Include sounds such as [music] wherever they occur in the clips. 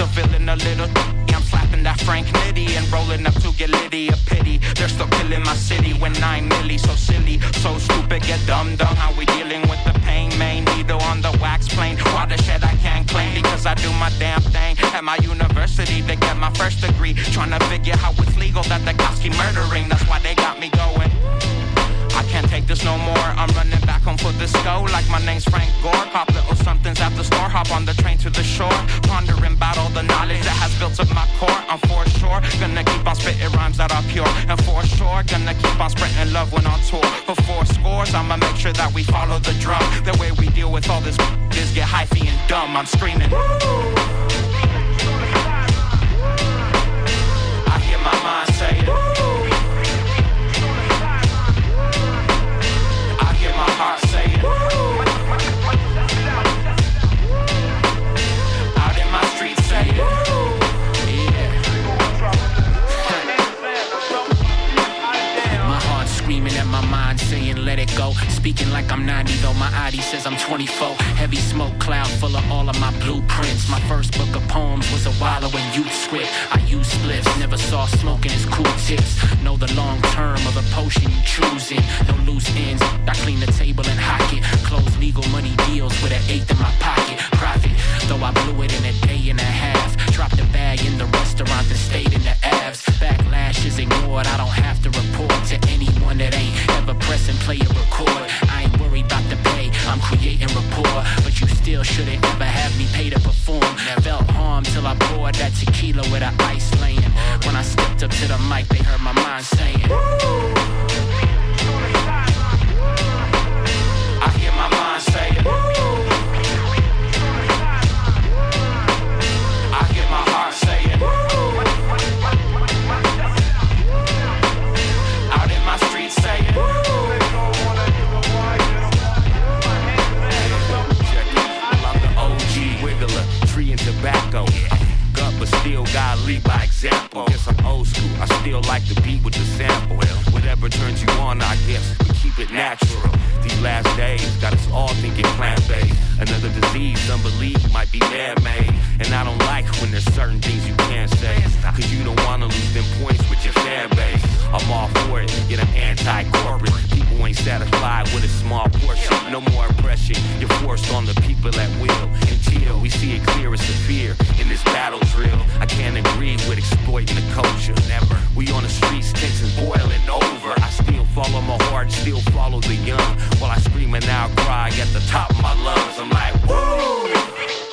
a little. I'm slapping that Frank Nitty and rolling up to get litty. A pity, they're still killing my city when nine milli. So silly, so stupid, get dumb dumb. How we dealing with the pain? Main needle on the wax plane. Watershed I can't claim because I do my damn thing at my university to get my first degree. Trying to figure how it's legal that the cops keep murdering. That's why they got me going. Can't take this no more. I'm running back home for this go. like my name's Frank Gore. Pop little somethings at the store, hop on the train to the shore. Pondering about all the knowledge that has built up my core. I'm for sure gonna keep on spitting rhymes that are pure. And for sure gonna keep on spreading love when on tour. For four scores, I'ma make sure that we follow the drum. The way we deal with all this is get hyphy and dumb. I'm screaming. I Speaking like I'm 90 though my ID says I'm 24. Heavy smoke cloud full of all of my blueprints. My first book of poems was a wallow in youth script. I use spliffs, never saw smoke in his cool tips. Know the long term of the potion you choosing. No loose ends. I clean the table and hock it. Close legal money deals with an eighth in my pocket. Profit, though I blew it in a day and a half. Dropped the bag in the restaurant and stayed in the abs. Backlash is ignored. I don't have to report to anyone that ain't ever pressing play or record. I ain't worried about the pay. I'm creating rapport, but you still shouldn't ever have me pay to perform. Felt harm till I poured that tequila with an ice laying. When I stepped up to the mic, they heard my mind saying. I lead by example. Guess I'm old school. I still like the beat with the sample. Whatever turns you on, I guess it natural. These last days got us all thinking plant-based. Another disease, unbelief might be man-made. And I don't like when there's certain things you can't say. Cause you don't wanna lose them points with your fan base. I'm all for it, get an anti-corporate. People ain't satisfied with a small portion. No more oppression. You're forced on the people at will. Until we see it clear as the fear in this battle drill. I can't agree with exploiting the culture. Never. We on the streets, tensions boiling over. I still follow my heart, still follow the young. While I scream and now cry at the top of my lungs. I'm like, woo!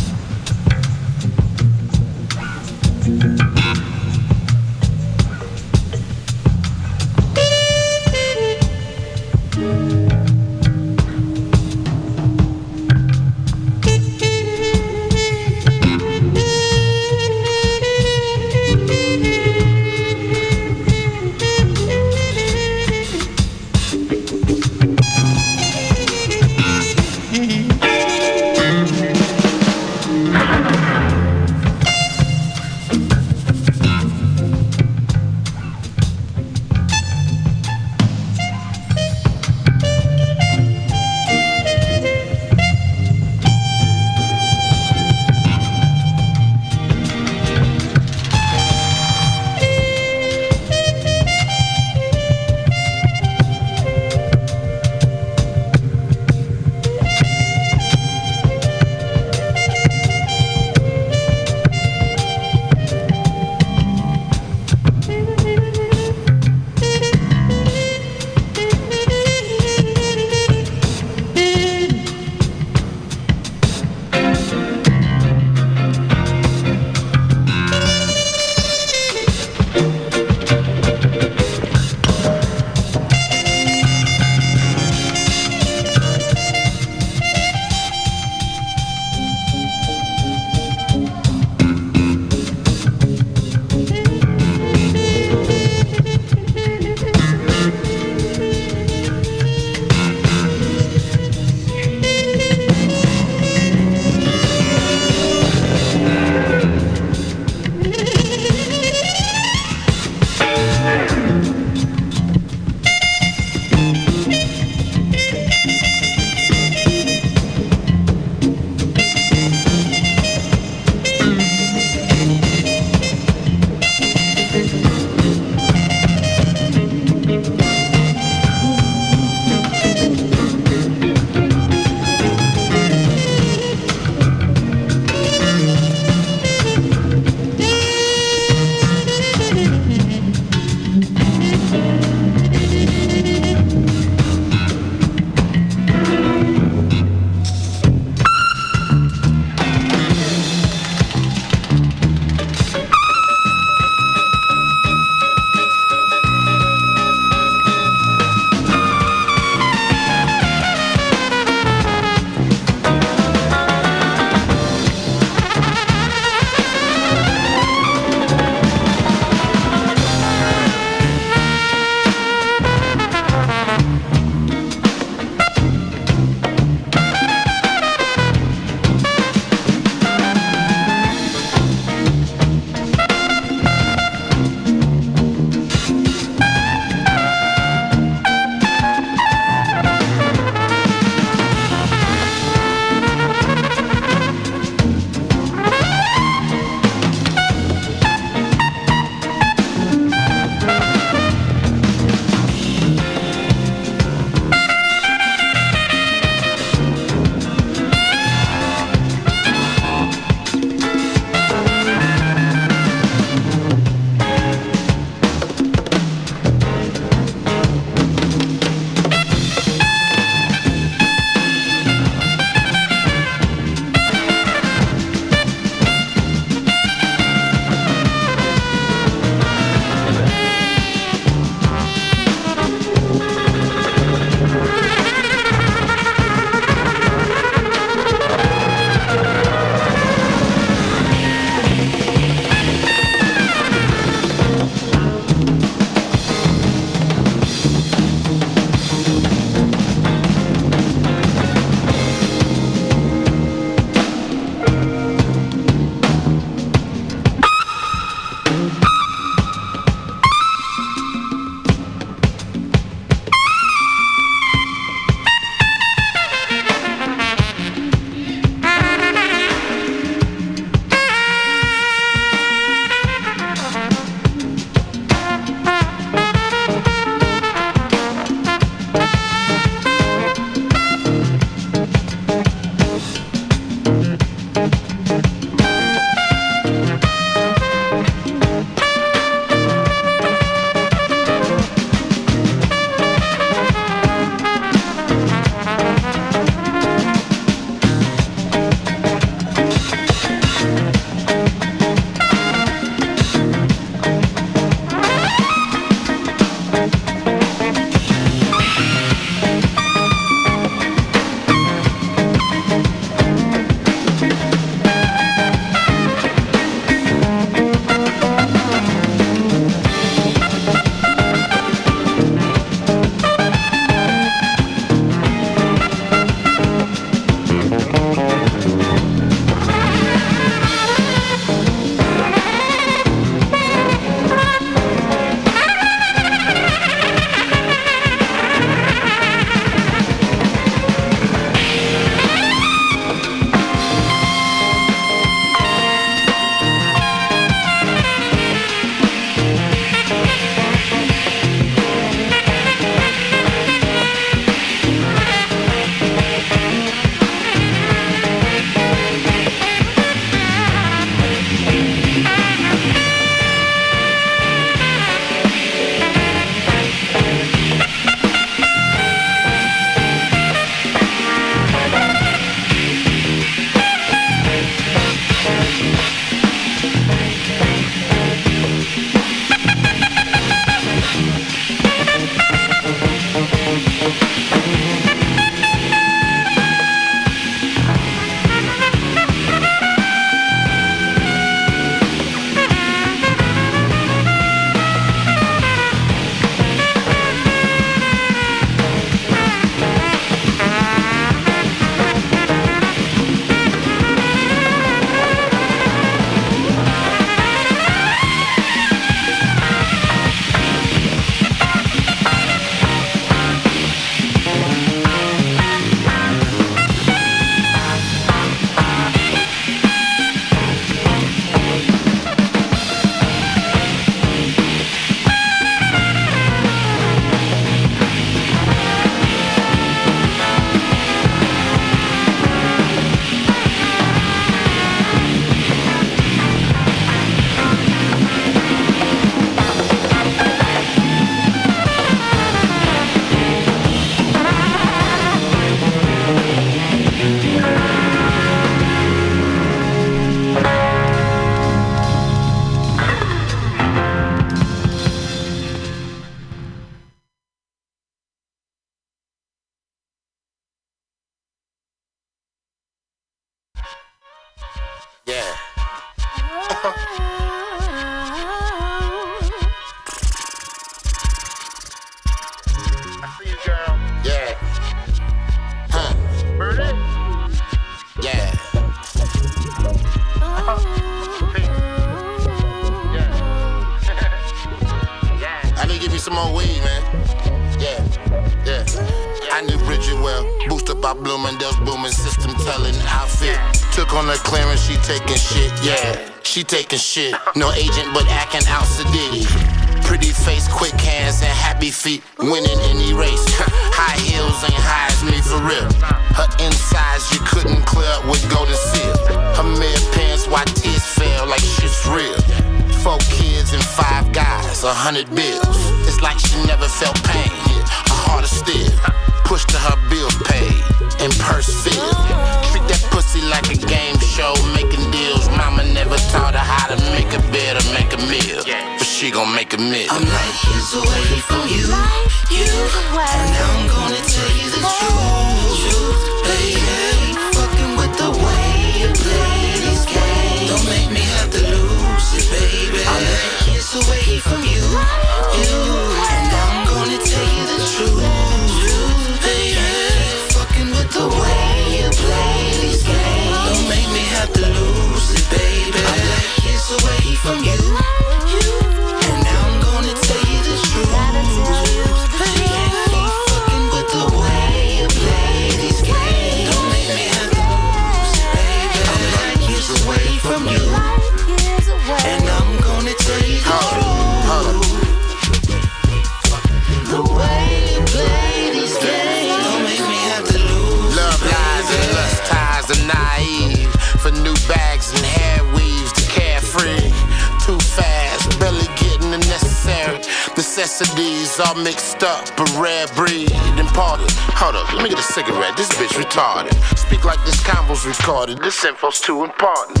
those two important.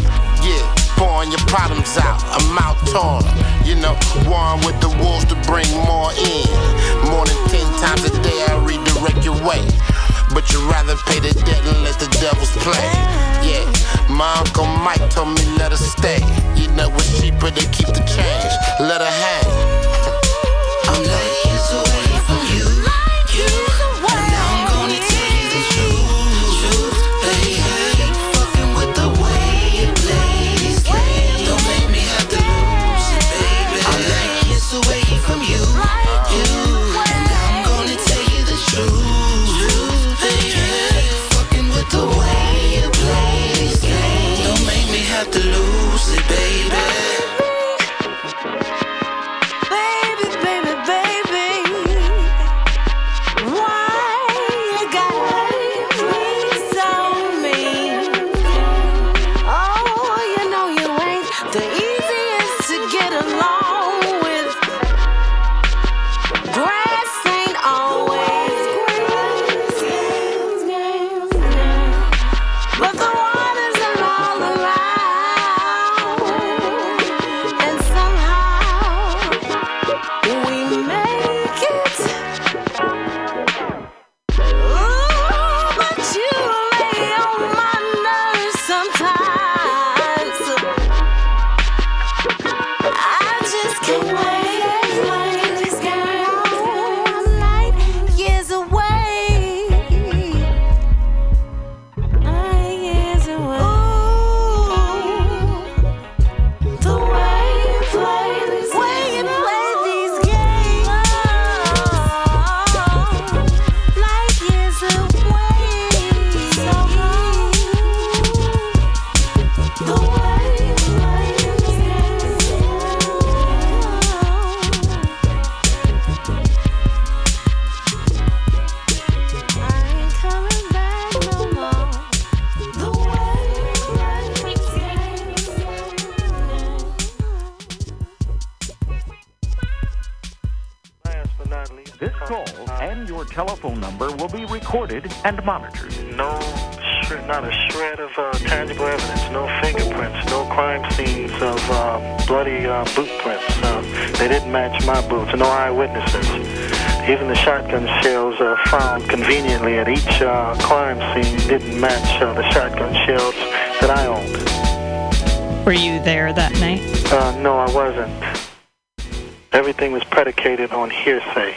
and monitored. No, not a shred of uh, tangible evidence. No fingerprints. No crime scenes of uh, bloody uh, boot prints. Uh, they didn't match my boots. No eyewitnesses. Even the shotgun shells uh, found conveniently at each uh, crime scene didn't match the shotgun shells that I owned. Were you there that night? no, I wasn't. Everything was predicated on hearsay.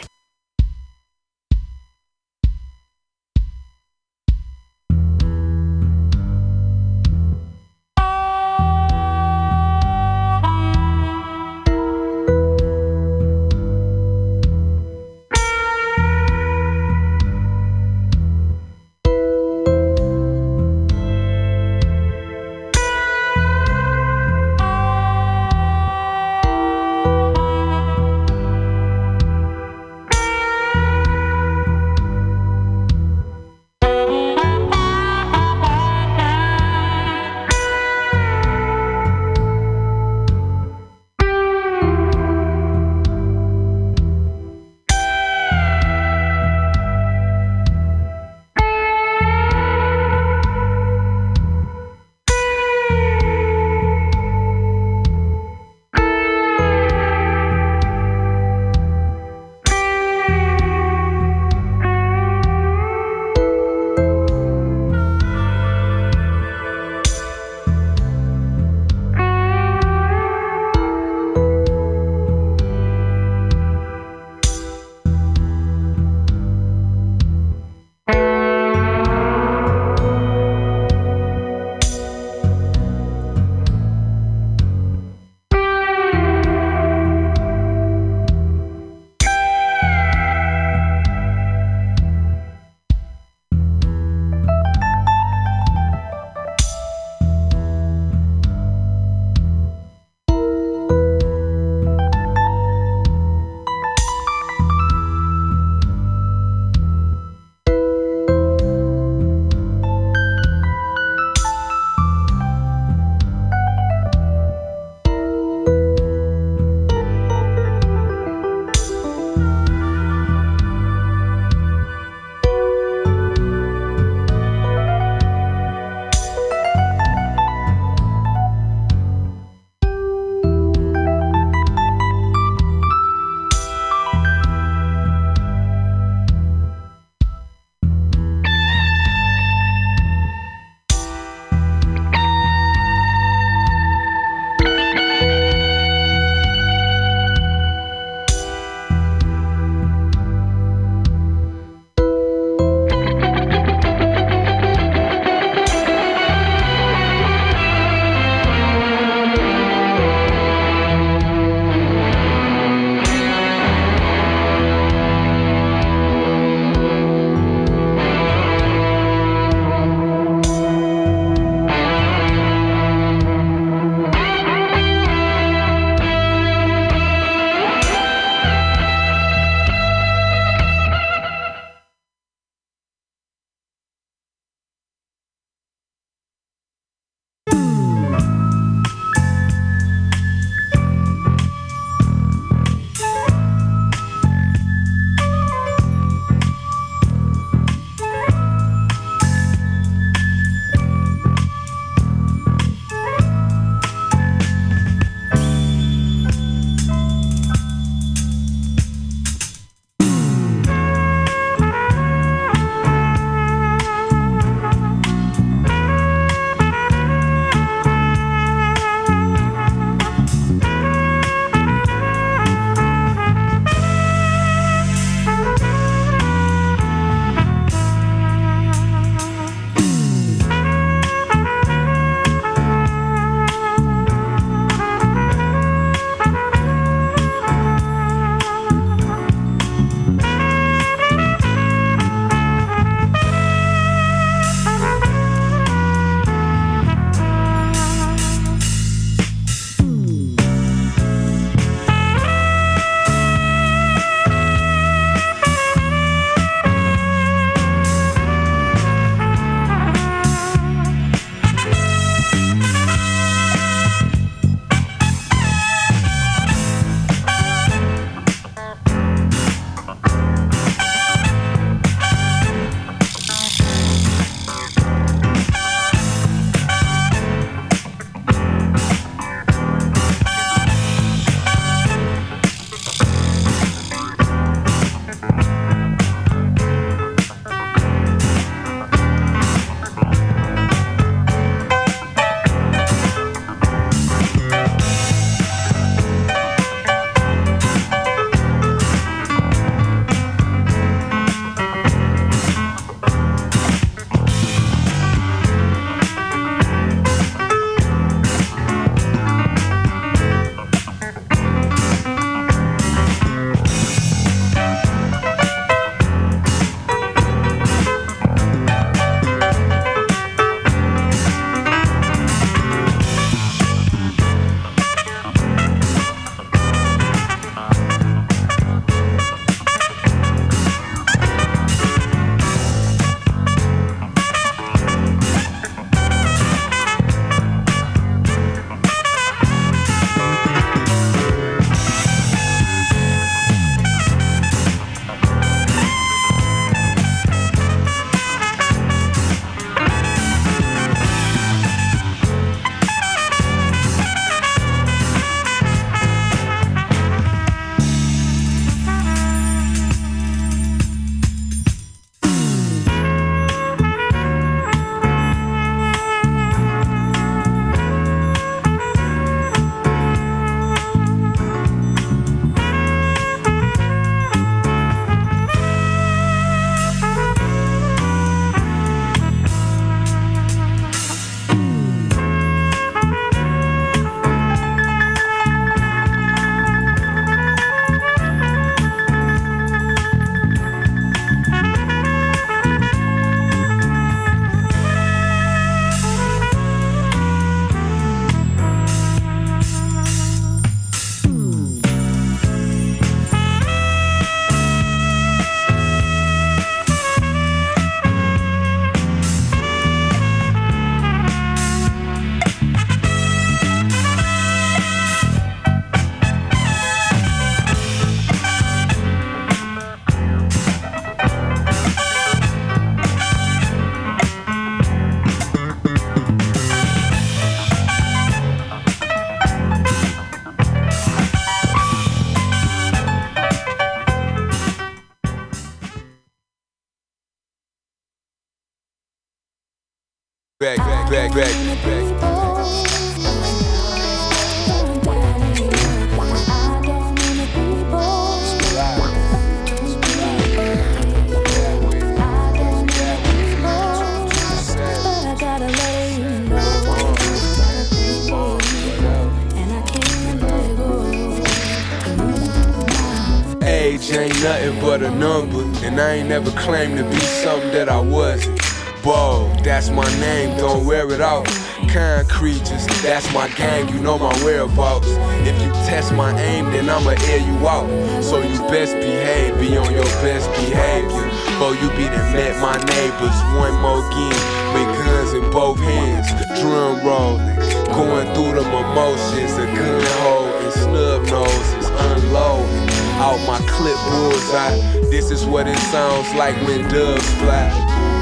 Ain't never claimed to be something that I wasn't. Bold, that's my name, don't wear it out. Kind creatures, that's my gang, you know my whereabouts. If you test my aim, then I'ma air you out. So you best behave, be on your best behavior. Before you be done met my neighbors, one more game, with guns in both hands, drum rolling, going through them emotions, a gun holding, snub noses, unloading. Out my clip bullseye, this is what it sounds like when doves fly.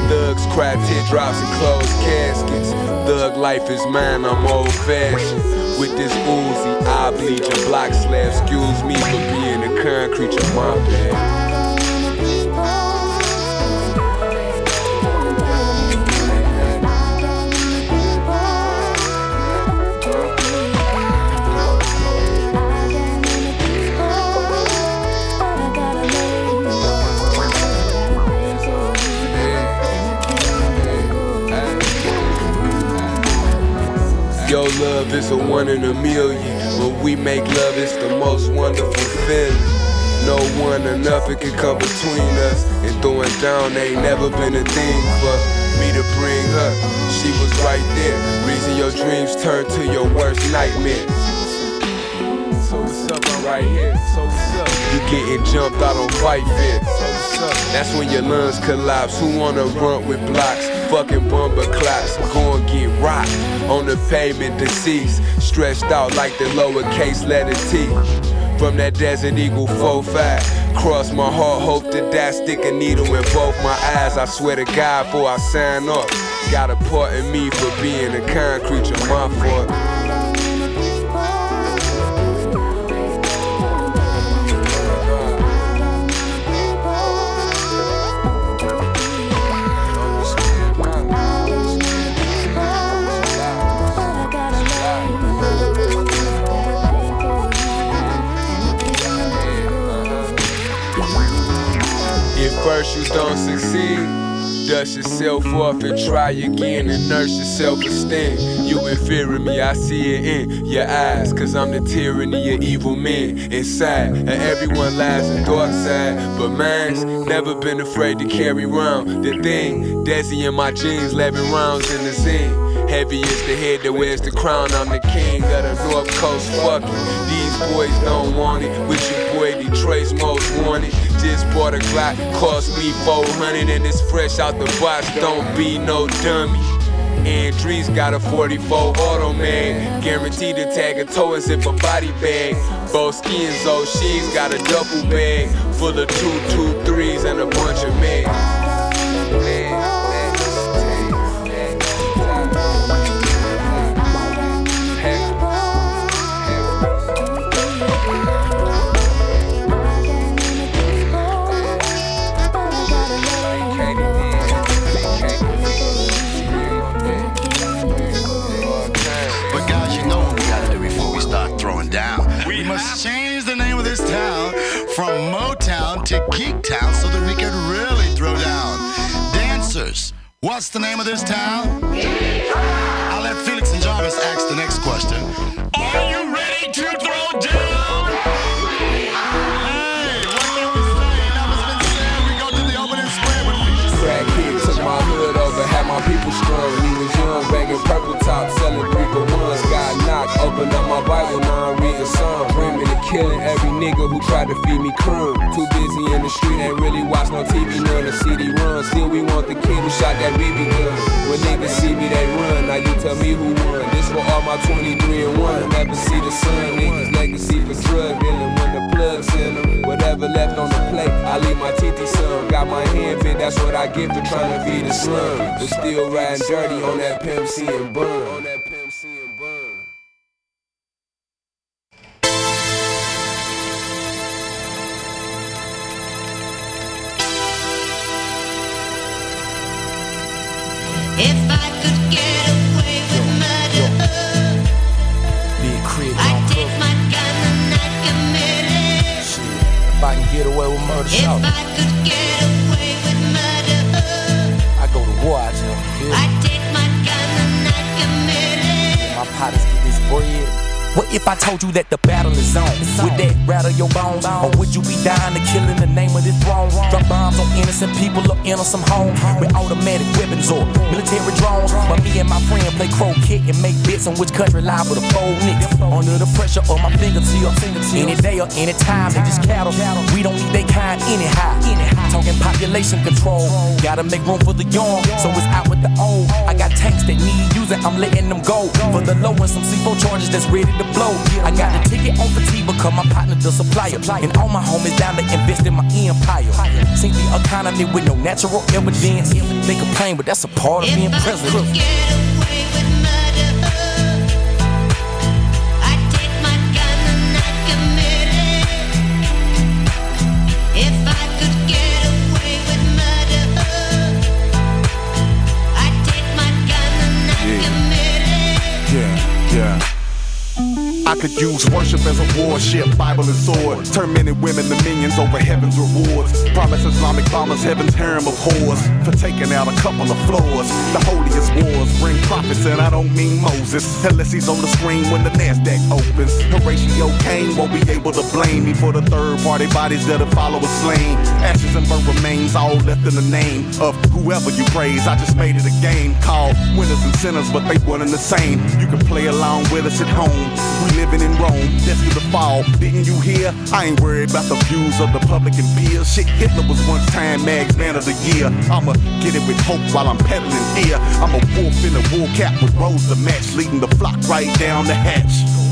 Thugs cry teardrops and closed caskets. Thug life is mine, I'm old fashioned. With this Uzi, I bleed your block slab. Excuse me for being a concrete, my bad. Is a one in a million. When we make love, it's the most wonderful feeling. No one or nothing can come between us. And throwing down ain't never been a thing for me to bring her. She was right there. Reason your dreams turn to your worst nightmare. So what's up? I'm right here. So what's up? You getting jumped out on fight fit. So what's up? That's when your lungs collapse. Who wanna run with blocks? Fucking bumper claps. Go and get rocked on the pavement, deceased. Stretched out like the lowercase letter T. From that Desert Eagle 4-5. Cross my heart, hope to die. Stick a needle in both my eyes. I swear to God, before I sign off. Got a part in me for being a concrete, of my fault. Don't succeed, dust yourself off and try again and nurse your self-esteem. You in fear of me, I see it in your eyes, cause I'm the tyranny of evil men inside. And everyone lies a dark side, but mine's never been afraid to carry round the thing. Desi in my jeans, 11 rounds in the zine. Heavy is the head that wears the crown. I'm the king of the North Coast. Fuck it. These boys don't want it. With your boy Detroit's most wanted. Just bought a Glock, cost me 400 and it's fresh out the box. Don't be no dummy. Andrews got a 44 auto man. Guaranteed to tag a toe and zip a body bag. Boski and oh, Zo, she's got a double bag full of two, two, threes and a bunch of meds. What's the name of this town? I'll let Felix and Jarvis ask the next question. Are you ready to throw down? Hey, what can we say? Been said. We go to the square took my hood had my people strong. We was young, banging purple top, selling three for ones. Got knocked, opened up my Bible, now I'm reading Psalm. Bring me to killing every who tried to feed me crumb. Too busy in the street, ain't really watch no TV, none of CD run. Still, we want the kid who shot that BB gun. When niggas see me, they run. Now you tell me who won. This for all my 23 and 1. Never see the sun, niggas legacy for drug dealing when the plugs in them. Whatever left on the plate, I leave my TT son. Got my hand bit, that's what I get for trying to feed the slum. But still riding dirty on that Pimp C and Bun. If shout. What if I told you that the battle is on? Would that rattle your bones? Or would you be dying to kill in the name of this throne? Drop bombs on innocent people or enter some home with automatic weapons or military drones. But me and my friend play croquet and make bets on which country liable to fold next. Under the pressure of my fingertips, any day or any time, they just cattle. We don't need they kind anyhow. Talking population control, gotta make room for the young, so it's out with the old. I got tanks that need using, I'm letting them go. For the low and some C4 charges that's ready to blow. I got the ticket on fatigue because my partner the supplier. And all my homies down to invest in my empire. Sink the economy with no natural evidence. They complain, but that's a part of being president. I could use worship as a warship, Bible and sword. Turn men and women to minions over heaven's rewards. Promise Islamic bombers heaven's harem of whores for taking out a couple of floors. The holiest wars bring prophets, and I don't mean Moses, unless he's on the screen when the NASDAQ opens. Horatio Caine won't be able to blame me for the third party bodies that a follower slain. Ashes and burnt remains, all left in the name of whoever you praise. I just made it a game called winners and sinners, but they one and the same. You can play along with us at home. We living in Rome, destined to fall. Didn't you hear? I ain't worried about the views of the public and peers. Shit, Hitler was once Time Mag's Man of the Year. I'ma get it with hope while I'm peddling fear. I'm a wolf in a wool cap with rose to match, leading the flock right down the hatch.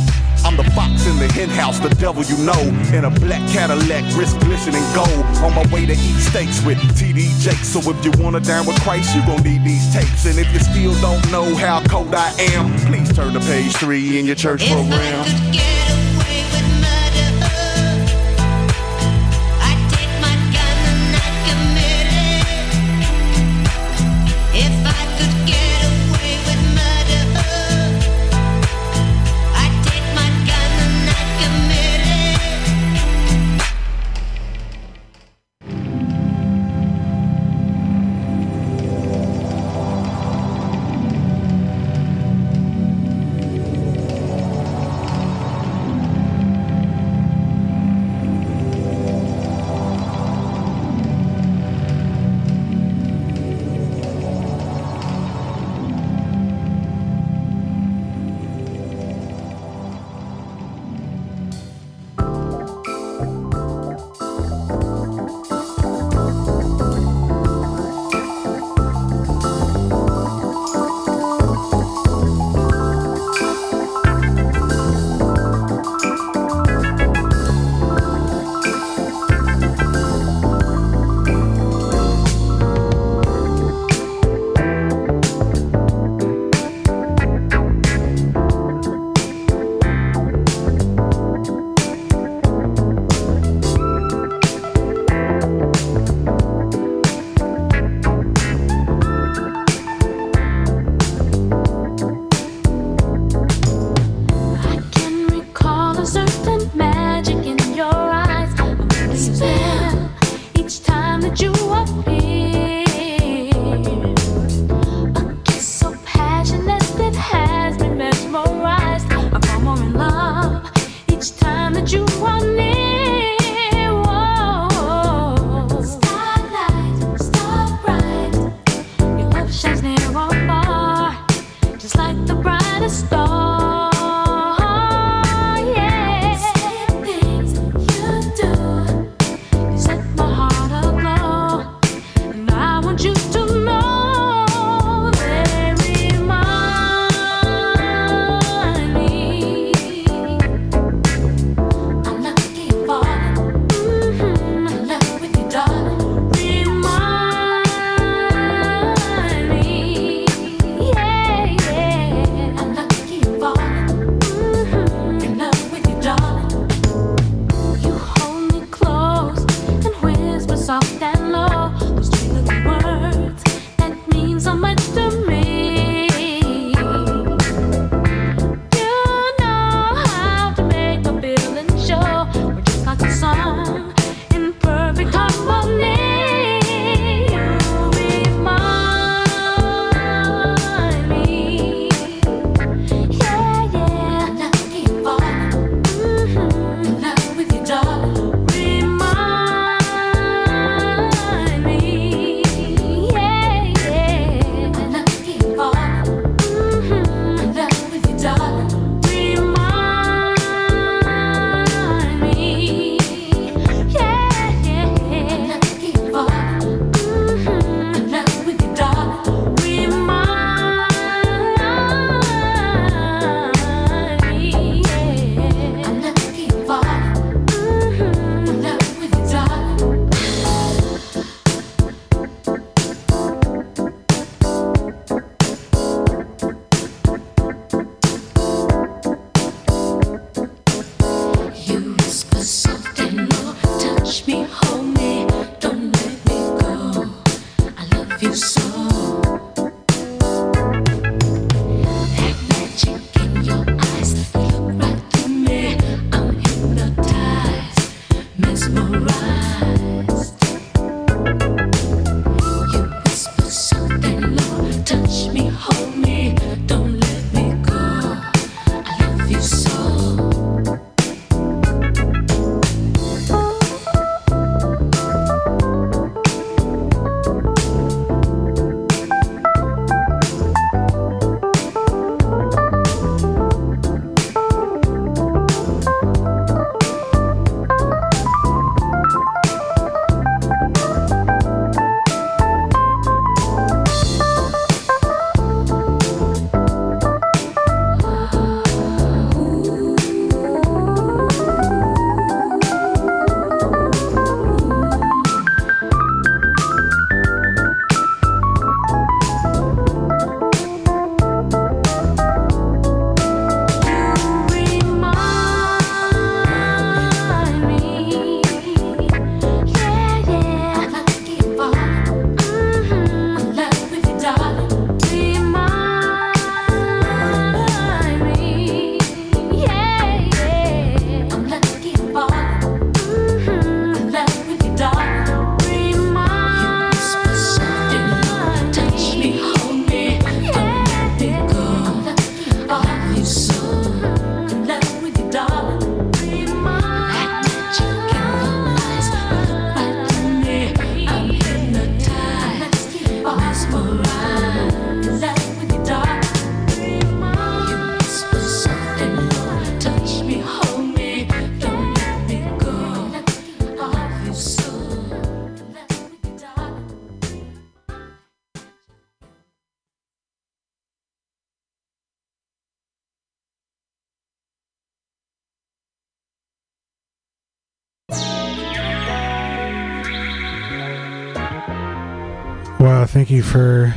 I'm the fox in the hen house, the devil you know. In a black Cadillac, wrist glistening gold. On my way to eat steaks with TD Jakes. So if you wanna dine with Christ, you gon' need these tapes. And if you still don't know how cold I am, please turn to page three in your church program. That thank you for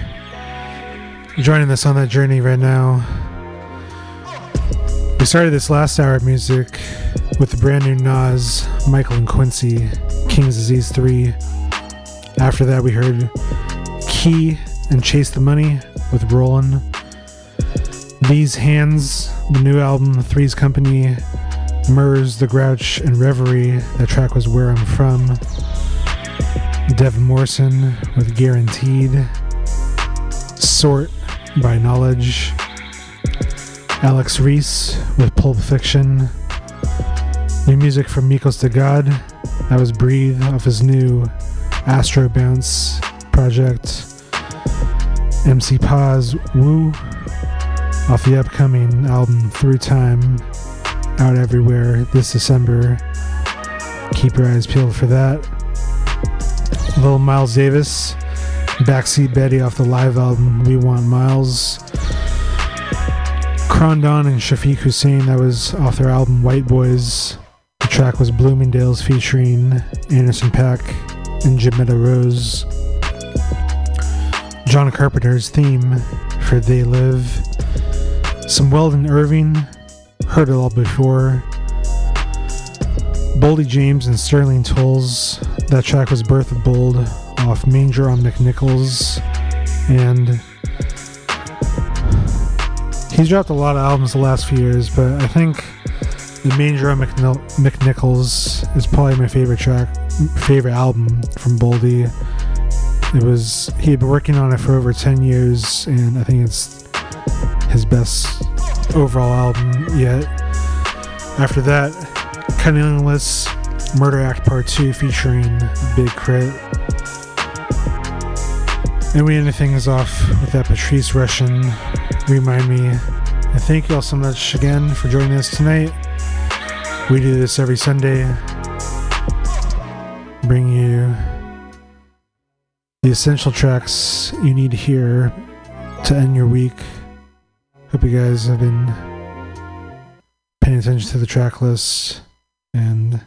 joining us on that journey right now. We started this last hour of music with the brand new Nas, Michael and Quincy, King's Disease 3. After that, we heard Key and Chase the Money with Rollin'. These Hands, the new album, Threes Company, Murs, The Grouch, and Reverie. That track was Where I'm From. Devin Morrison with Guaranteed. Sort by Knowledge. Alex Reese with Pulp Fiction. New music from Mikos the God. That was Breathe off his new Astro Bounce project. MC Paz Woo off the upcoming album Through Time out everywhere this December. Keep your eyes peeled for that. Little Miles Davis, Backseat Betty off the live album We Want Miles. Krondon and Shafiq Husayn, that was off their album White Boys. The track was Bloomingdale's featuring Anderson .Paak and Jimetta Rose. John Carpenter's theme for They Live. Some Weldon Irvine, heard it all before. Boldy James and Sterling Toles. That track was Birth of Bold off Manger on McNichols. And he's dropped a lot of albums the last few years, but I think the Manger on McNi- McNichols is probably my favorite track, favorite album from Boldy. It was he had been working on it for over 10 years, and I think it's his best overall album yet. After that, CunninLynguists Murder Act Part 2 featuring Big Crit. And we end things off with that Patrice Rushen Remind Me. And thank you all so much again for joining us tonight. We do this every Sunday. Bring you the essential tracks you need hear to end your week. Hope you guys have been paying attention to the track list and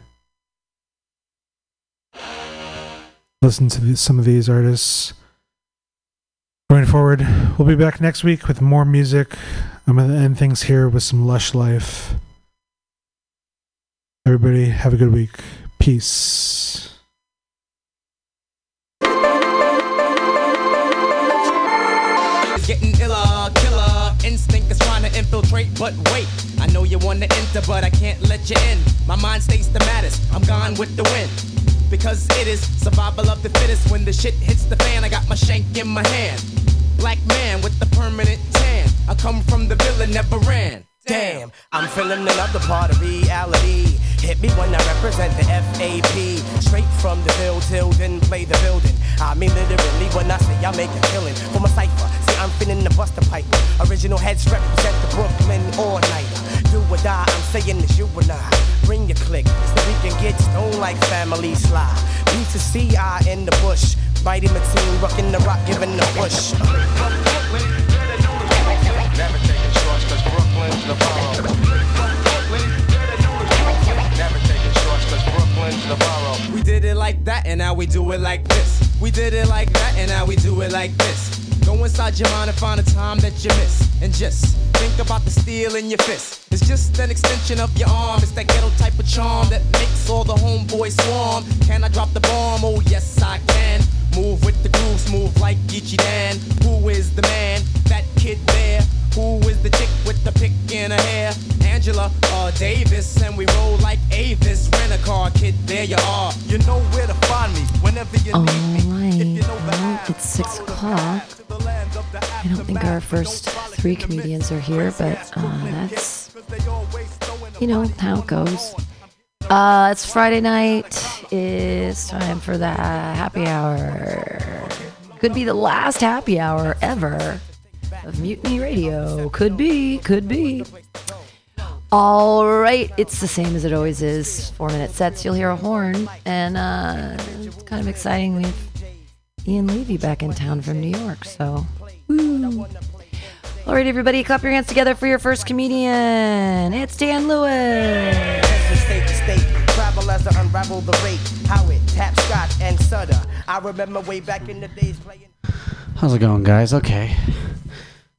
listen to some of these artists. Going forward, we'll be back next week with more music. I'm going to end things here with some Lush Life. Everybody, have a good week. Peace. Getting iller, killer. Instinct is trying to infiltrate, but wait. I know you wanna enter, but I can't let you in. My mind stays the maddest. I'm gone with the wind. Because it is survival of the fittest. When the shit hits the fan, I got my shank in my hand. Black man with the permanent tan. I come from the villain, never ran. Damn, I'm feeling another part of reality. Hit me when I represent the FAP. Straight from the bill till then play the building. I mean literally when I say I make a killing for my cipher. I'm finna the buster pipe. Original heads represent the Brooklyn all night. Do or die, I'm saying it's you and I. Bring your click so we can get stoned like family slide. Need to see I in the bush. Mighty Mateen rocking the rock, giving the push. Never taking cause Brooklyn's the. We did it like that and now we do it like this. We did it like that and now we do it like this. Go inside your mind and find a time that you miss. And just think about the steel in your fist. It's just an extension of your arm. It's that ghetto type of charm that makes all the homeboys swarm. Can I drop the bomb? Oh, yes, I can. Move with the groove, smooth like Geechee Dan. Who is the man? That kid there. Who is the chick with the pick in her hair? Angela uh, Davis, and we roll like Avis. Rent a car, kid, there you are. You know where to find me whenever you All right. Well, it's six o'clock. I don't think our first three comedians are here, but uh, that's, you know, how it goes. Uh, it's Friday night. It's time for the happy hour. Could be the last happy hour ever of Mutiny Radio. Could be, could be. All right, it's the same as it always is. Four minute sets, you'll hear a horn, and uh, it's kind of exciting. We have Ian Levy back in town from New York, so. woo. All right, everybody, clap your hands together for your first comedian. It's Dan Lewis. From state to state, travel as I unravel the rate. How it tap Scott and Sutter. I remember way back in the days playing. How's it going, guys? Okay.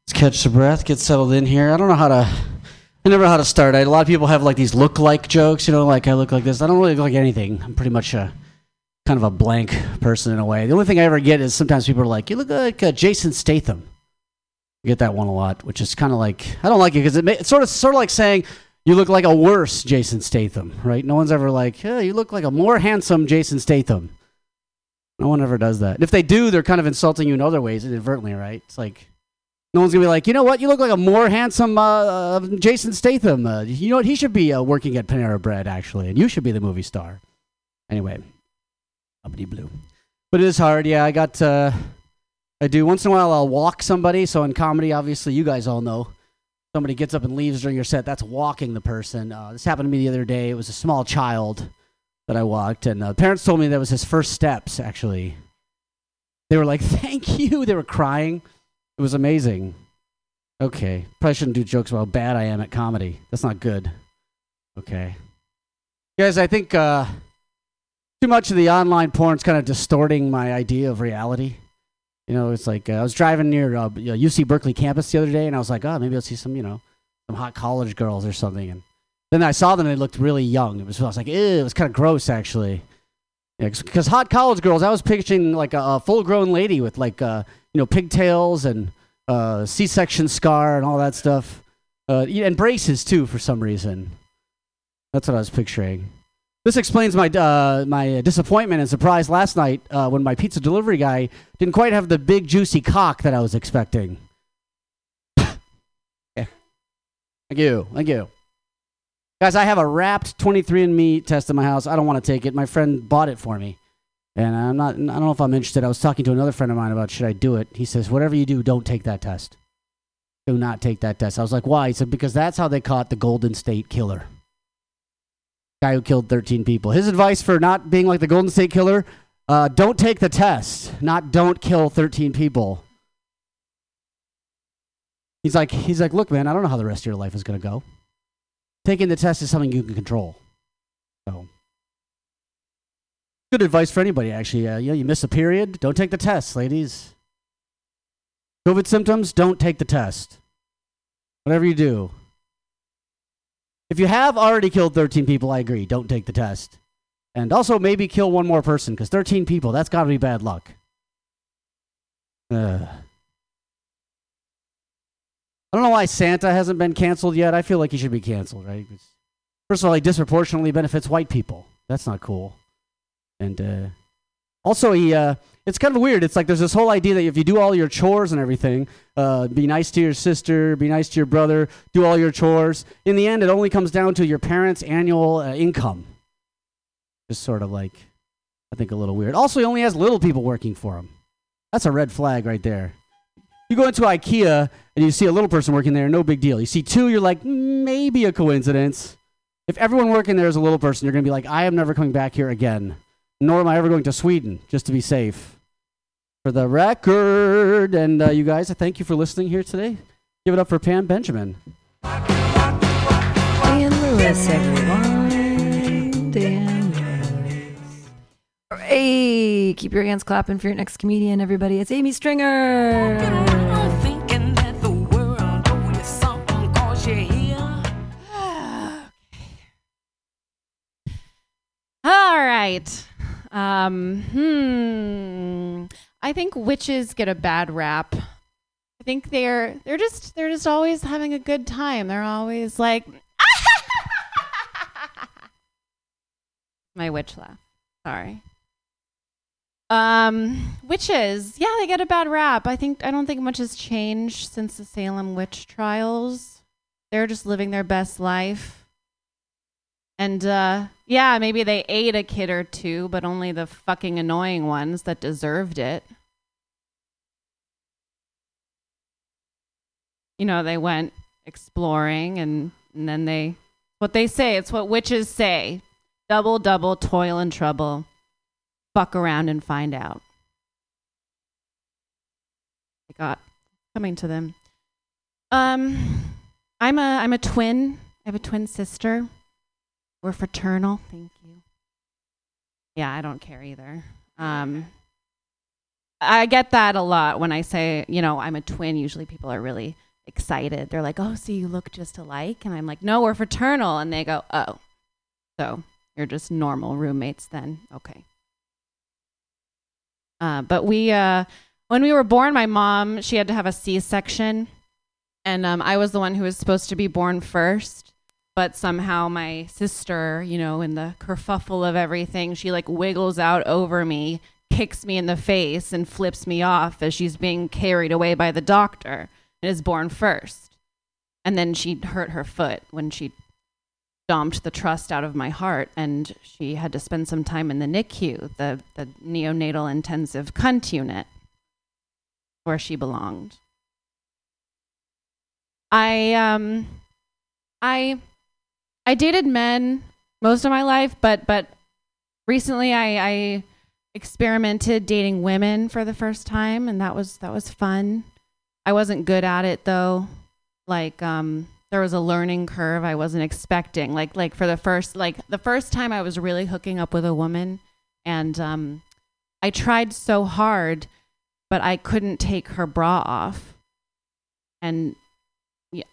Let's catch the breath, get settled in here. I don't know how to. I never know how to start. I, a lot of people have like these look like jokes, you know, like I look like this. I don't really look like anything. I'm pretty much a kind of a blank person in a way. The only thing I ever get is sometimes people are like, "You look like uh, Jason Statham." I get that one a lot, which is kind of like I don't like it because it it's sort of sort of like saying you look like a worse Jason Statham, right? No one's ever like, "Yeah, you look like a more handsome Jason Statham." No one ever does that. And if they do, they're kind of insulting you in other ways inadvertently, right? It's like no one's gonna be like, you know what? You look like a more handsome uh, uh, Jason Statham. Uh, you know what? He should be uh, working at Panera Bread actually, and you should be the movie star. Anyway, uppity blue. But it is hard. Yeah, I got. Uh, I do once in a while. I'll walk somebody. So in comedy, obviously, you guys all know. Somebody gets up and leaves during your set. That's walking the person. Uh, this happened to me the other day. It was a small child that I walked, and uh, parents told me that was his first steps. Actually, they were like, "Thank you." They were crying. It was amazing. Okay, probably shouldn't do jokes about how bad I am at comedy. That's not good. Okay, guys, I think uh, too much of the online porn's kind of distorting my idea of reality. You know, it's like uh, I was driving near uh, UC Berkeley campus the other day, and I was like, oh, maybe I'll see some, you know, some hot college girls or something. And then I saw them, and they looked really young. It was, I was like, ew, it was kind of gross, actually. Because hot college girls, I was picturing like a, a full-grown lady with like, uh, you know, pigtails and uh, C-section scar and all that stuff, uh, and braces too, for some reason. That's what I was picturing. This explains my uh, my disappointment and surprise last night uh, when my pizza delivery guy didn't quite have the big juicy cock that I was expecting. [laughs] yeah. Thank you, thank you, guys. I have a wrapped 23andMe test in my house. I don't want to take it. My friend bought it for me, and I'm not. I don't know if I'm interested. I was talking to another friend of mine about should I do it. He says, whatever you do, don't take that test. Do not take that test. I was like, why? He said because that's how they caught the Golden State Killer guy who killed 13 people. His advice for not being like the Golden State Killer uh, don't take the test, not don't kill 13 people. He's like, he's like, look, man, I don't know how the rest of your life is going to go. Taking the test is something you can control. Good advice for anybody, actually. Uh, you, know, you miss a period, don't take the test, ladies. COVID symptoms, don't take the test. Whatever you do, If you have already killed 13 people, I agree. Don't take the test. And also maybe kill one more person because 13 people, that's got to be bad luck. Ugh. I don't know why Santa hasn't been canceled yet. I feel like he should be canceled, right? First of all, he disproportionately benefits white people. That's not cool. And uh, also, he uh, it's kind of weird. It's like there's this whole idea that if you do all your chores and everything, uh, be nice to your sister, be nice to your brother, do all your chores. In the end, it only comes down to your parents' annual uh, income. Just sort of like, I think a little weird. Also, he only has little people working for him. That's a red flag right there. You go into IKEA and you see a little person working there, no big deal. You see two, you're like, maybe a coincidence. If everyone working there is a little person, you're going to be like, I am never coming back here again. Nor am I ever going to Sweden, just to be safe. For the record, and uh, you guys, I thank you for listening here today. Give it up for Pam Benjamin. Dan Lewis, everyone. Dan Lewis. Hey, keep your hands clapping for your next comedian, everybody. It's Amy Stringer. [sighs] All right. Um, hmm. I think witches get a bad rap. I think they're they're just they're just always having a good time. They're always like [laughs] my witch laugh. Sorry. Um, witches, yeah, they get a bad rap. I think I don't think much has changed since the Salem witch trials. They're just living their best life. And uh, yeah, maybe they ate a kid or two, but only the fucking annoying ones that deserved it. You know, they went exploring and, and then they, what they say, it's what witches say double, double, toil and trouble. Fuck around and find out. I got coming to them. Um, I'm a I'm a twin. I have a twin sister. We're fraternal. Thank you. Yeah, I don't care either. Um, I get that a lot when I say, you know, I'm a twin. Usually people are really excited. They're like, oh, so you look just alike? And I'm like, no, we're fraternal. And they go, oh, so you're just normal roommates then? Okay. Uh, but we, uh, when we were born, my mom, she had to have a C section. And um, I was the one who was supposed to be born first but somehow my sister, you know, in the kerfuffle of everything, she like wiggles out over me, kicks me in the face, and flips me off as she's being carried away by the doctor and is born first. And then she hurt her foot when she stomped the trust out of my heart, and she had to spend some time in the NICU, the, the neonatal intensive cunt unit, where she belonged. I um I I dated men most of my life, but but recently I, I experimented dating women for the first time, and that was that was fun. I wasn't good at it though. Like um, there was a learning curve I wasn't expecting. Like like for the first like the first time I was really hooking up with a woman, and um, I tried so hard, but I couldn't take her bra off, and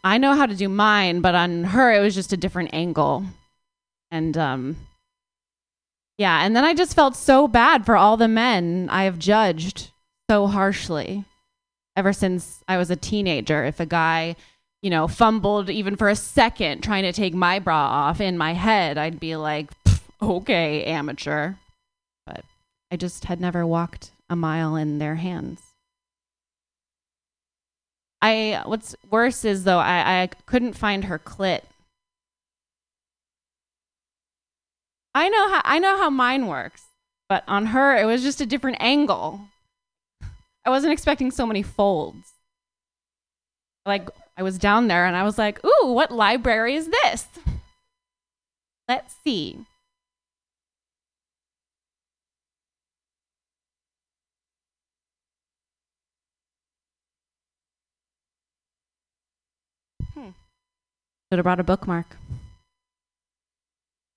I know how to do mine, but on her it was just a different angle. And um yeah, and then I just felt so bad for all the men I have judged so harshly ever since I was a teenager. If a guy, you know, fumbled even for a second trying to take my bra off in my head, I'd be like, okay, amateur. But I just had never walked a mile in their hands. I what's worse is though I, I couldn't find her clit. I know how I know how mine works, but on her it was just a different angle. I wasn't expecting so many folds. Like I was down there and I was like, "Ooh, what library is this?" [laughs] Let's see. Should have brought a bookmark.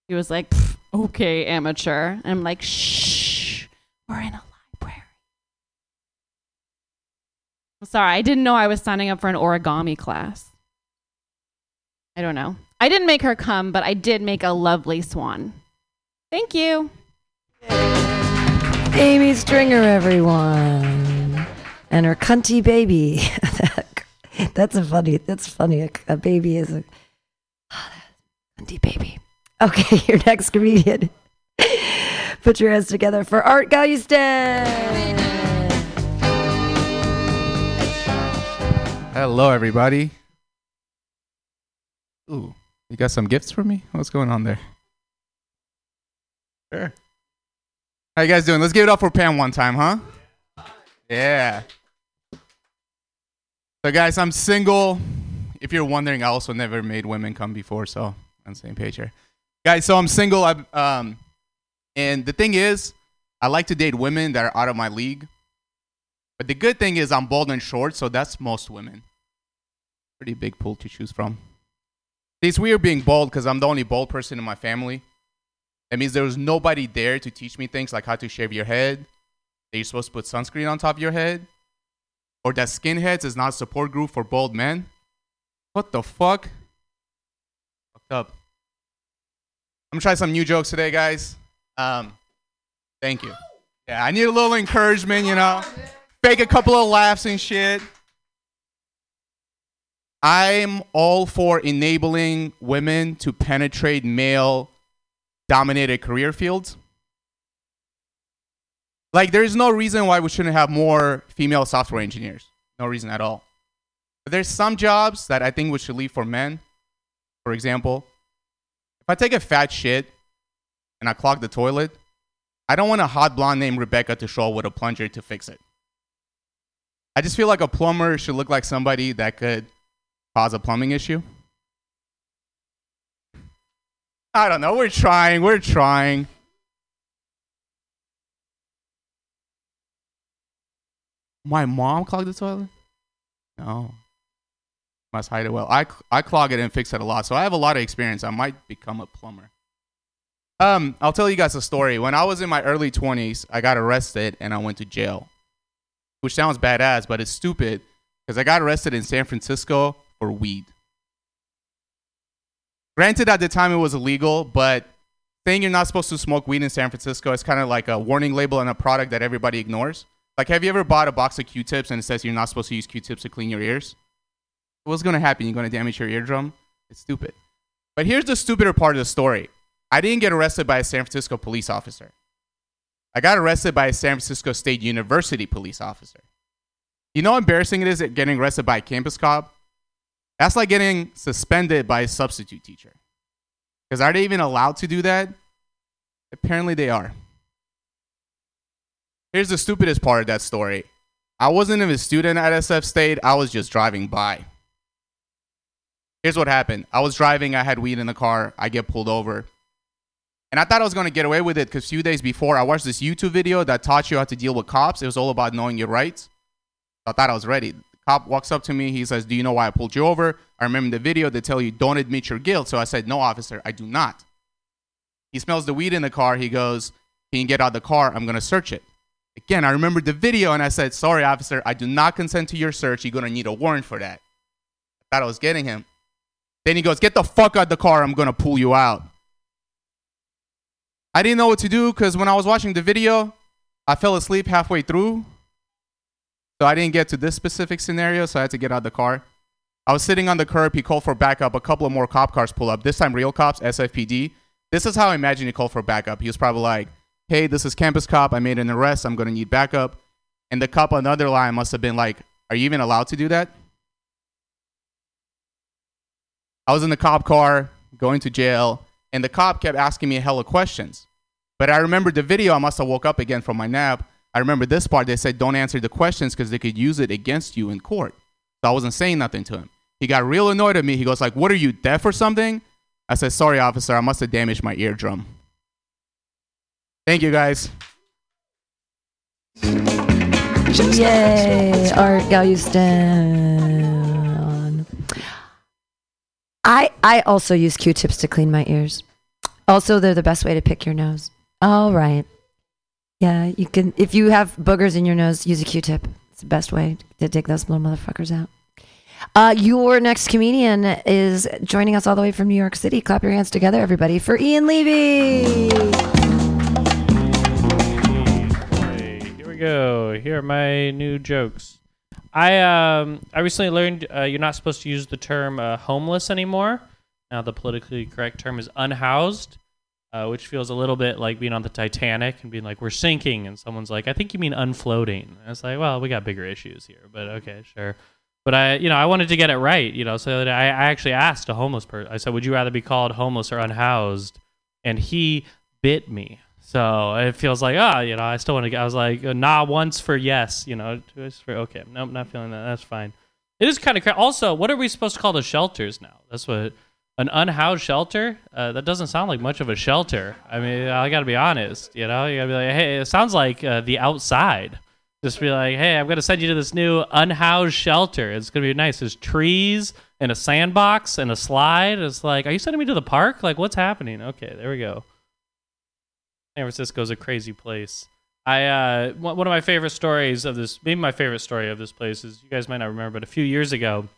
He was like, okay, amateur. And I'm like, shh, we're in a library. I'm sorry, I didn't know I was signing up for an origami class. I don't know. I didn't make her come, but I did make a lovely swan. Thank you. Amy Stringer, everyone, and her cunty baby. [laughs] [laughs] that's a funny. That's funny. A, a baby is a [sighs] cunty baby. Okay, [laughs] your next comedian. [laughs] Put your hands together for Art Galliston. Hello, everybody. Ooh, you got some gifts for me? What's going on there? Sure. How you guys doing? Let's give it up for Pam one time, huh? Yeah. So, guys, I'm single. If you're wondering, I also never made women come before, so on the same page here. Guys, so I'm single. I, um, and the thing is, I like to date women that are out of my league. But the good thing is, I'm bald and short, so that's most women. Pretty big pool to choose from. It's weird being bald because I'm the only bald person in my family. That means there was nobody there to teach me things like how to shave your head, that you're supposed to put sunscreen on top of your head, or that skinheads is not a support group for bald men. What the fuck? Fucked up. I'm gonna try some new jokes today, guys. Um, thank you. Yeah, I need a little encouragement, you know. Fake a couple of laughs and shit. I'm all for enabling women to penetrate male dominated career fields. Like, there's no reason why we shouldn't have more female software engineers. No reason at all. But there's some jobs that I think we should leave for men. For example, if I take a fat shit and I clog the toilet, I don't want a hot blonde named Rebecca to show up with a plunger to fix it. I just feel like a plumber should look like somebody that could cause a plumbing issue. I don't know. We're trying. We're trying. My mom clogged the toilet? No. Must hide it well. I, I clog it and fix it a lot. So I have a lot of experience. I might become a plumber. Um, I'll tell you guys a story. When I was in my early 20s, I got arrested and I went to jail. Which sounds badass, but it's stupid because I got arrested in San Francisco for weed. Granted, at the time it was illegal, but saying you're not supposed to smoke weed in San Francisco is kind of like a warning label on a product that everybody ignores. Like, have you ever bought a box of Q-tips and it says you're not supposed to use Q-tips to clean your ears? What's going to happen? You're going to damage your eardrum? It's stupid. But here's the stupider part of the story. I didn't get arrested by a San Francisco police officer. I got arrested by a San Francisco State University police officer. You know how embarrassing it is at getting arrested by a campus cop? That's like getting suspended by a substitute teacher. Because are they even allowed to do that? Apparently they are. Here's the stupidest part of that story. I wasn't even a student at SF State, I was just driving by. Here's what happened. I was driving, I had weed in the car, I get pulled over. And I thought I was going to get away with it because a few days before, I watched this YouTube video that taught you how to deal with cops. It was all about knowing your rights. I thought I was ready. The cop walks up to me. He says, Do you know why I pulled you over? I remember the video. They tell you, Don't admit your guilt. So I said, No, officer, I do not. He smells the weed in the car. He goes, Can you get out of the car? I'm going to search it. Again, I remember the video and I said, Sorry, officer, I do not consent to your search. You're going to need a warrant for that. I thought I was getting him. Then he goes, Get the fuck out of the car. I'm going to pull you out. I didn't know what to do because when I was watching the video, I fell asleep halfway through. So I didn't get to this specific scenario, so I had to get out of the car. I was sitting on the curb. He called for backup. A couple of more cop cars pull up. This time, real cops, SFPD. This is how I imagine he called for backup. He was probably like, hey, this is campus cop. I made an arrest. I'm going to need backup. And the cop on the other line must have been like, are you even allowed to do that? I was in the cop car going to jail, and the cop kept asking me a hell of questions. But I remember the video. I must have woke up again from my nap. I remember this part. They said, don't answer the questions because they could use it against you in court. So I wasn't saying nothing to him. He got real annoyed at me. He goes like, what are you, deaf or something? I said, sorry, officer. I must have damaged my eardrum. Thank you, guys. Yay, Art Galliston. I I also use Q-tips to clean my ears. Also, they're the best way to pick your nose. All right. Yeah, you can if you have boogers in your nose, use a Q-tip. It's the best way to dig those little motherfuckers out. Uh, your next comedian is joining us all the way from New York City. Clap your hands together, everybody, for Ian Levy. Go. Here are my new jokes. I um I recently learned uh, you're not supposed to use the term uh, homeless anymore. Now the politically correct term is unhoused, uh, which feels a little bit like being on the Titanic and being like we're sinking, and someone's like I think you mean unfloating. And it's like well we got bigger issues here, but okay sure. But I you know I wanted to get it right, you know, so that I, I actually asked a homeless person. I said would you rather be called homeless or unhoused, and he bit me. So it feels like, ah, you know, I still want to get. I was like, uh, nah, once for yes, you know, twice for okay. Nope, not feeling that. That's fine. It is kind of cra- also. What are we supposed to call the shelters now? That's what an unhoused shelter. Uh, that doesn't sound like much of a shelter. I mean, I got to be honest. You know, you got to be like, hey, it sounds like uh, the outside. Just be like, hey, I'm gonna send you to this new unhoused shelter. It's gonna be nice. There's trees and a sandbox and a slide. It's like, are you sending me to the park? Like, what's happening? Okay, there we go. San Francisco's a crazy place. I uh, one of my favorite stories of this, maybe my favorite story of this place is you guys might not remember, but a few years ago,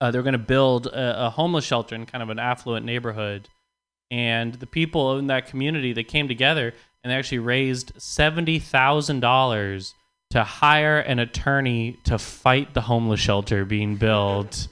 uh, they were going to build a, a homeless shelter in kind of an affluent neighborhood, and the people in that community they came together and they actually raised seventy thousand dollars to hire an attorney to fight the homeless shelter being built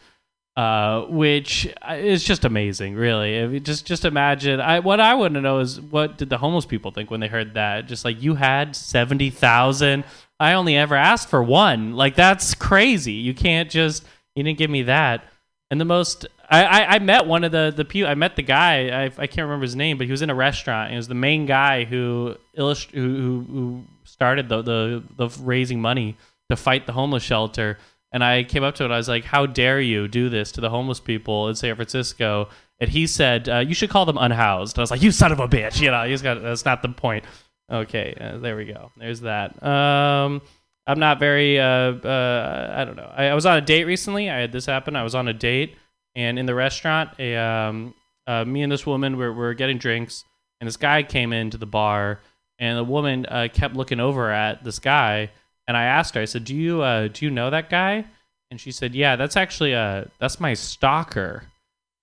uh, which is just amazing, really. I mean, just just imagine. I what I want to know is what did the homeless people think when they heard that? Just like you had seventy thousand, I only ever asked for one. Like that's crazy. You can't just you didn't give me that. And the most I, I, I met one of the the people. I met the guy. I, I can't remember his name, but he was in a restaurant. He was the main guy who illust- who, who who started the, the the raising money to fight the homeless shelter. And I came up to and I was like, "How dare you do this to the homeless people in San Francisco?" And he said, uh, "You should call them unhoused." And I was like, "You son of a bitch!" You know, he's got that's not the point. Okay, uh, there we go. There's that. Um, I'm not very. Uh, uh, I don't know. I, I was on a date recently. I had this happen. I was on a date, and in the restaurant, a um, uh, me and this woman were, were getting drinks, and this guy came into the bar, and the woman kept looking over at this guy, and I asked her. I said, "Do you uh, do you know that guy?" And she said, "Yeah, that's actually uh, that's my stalker."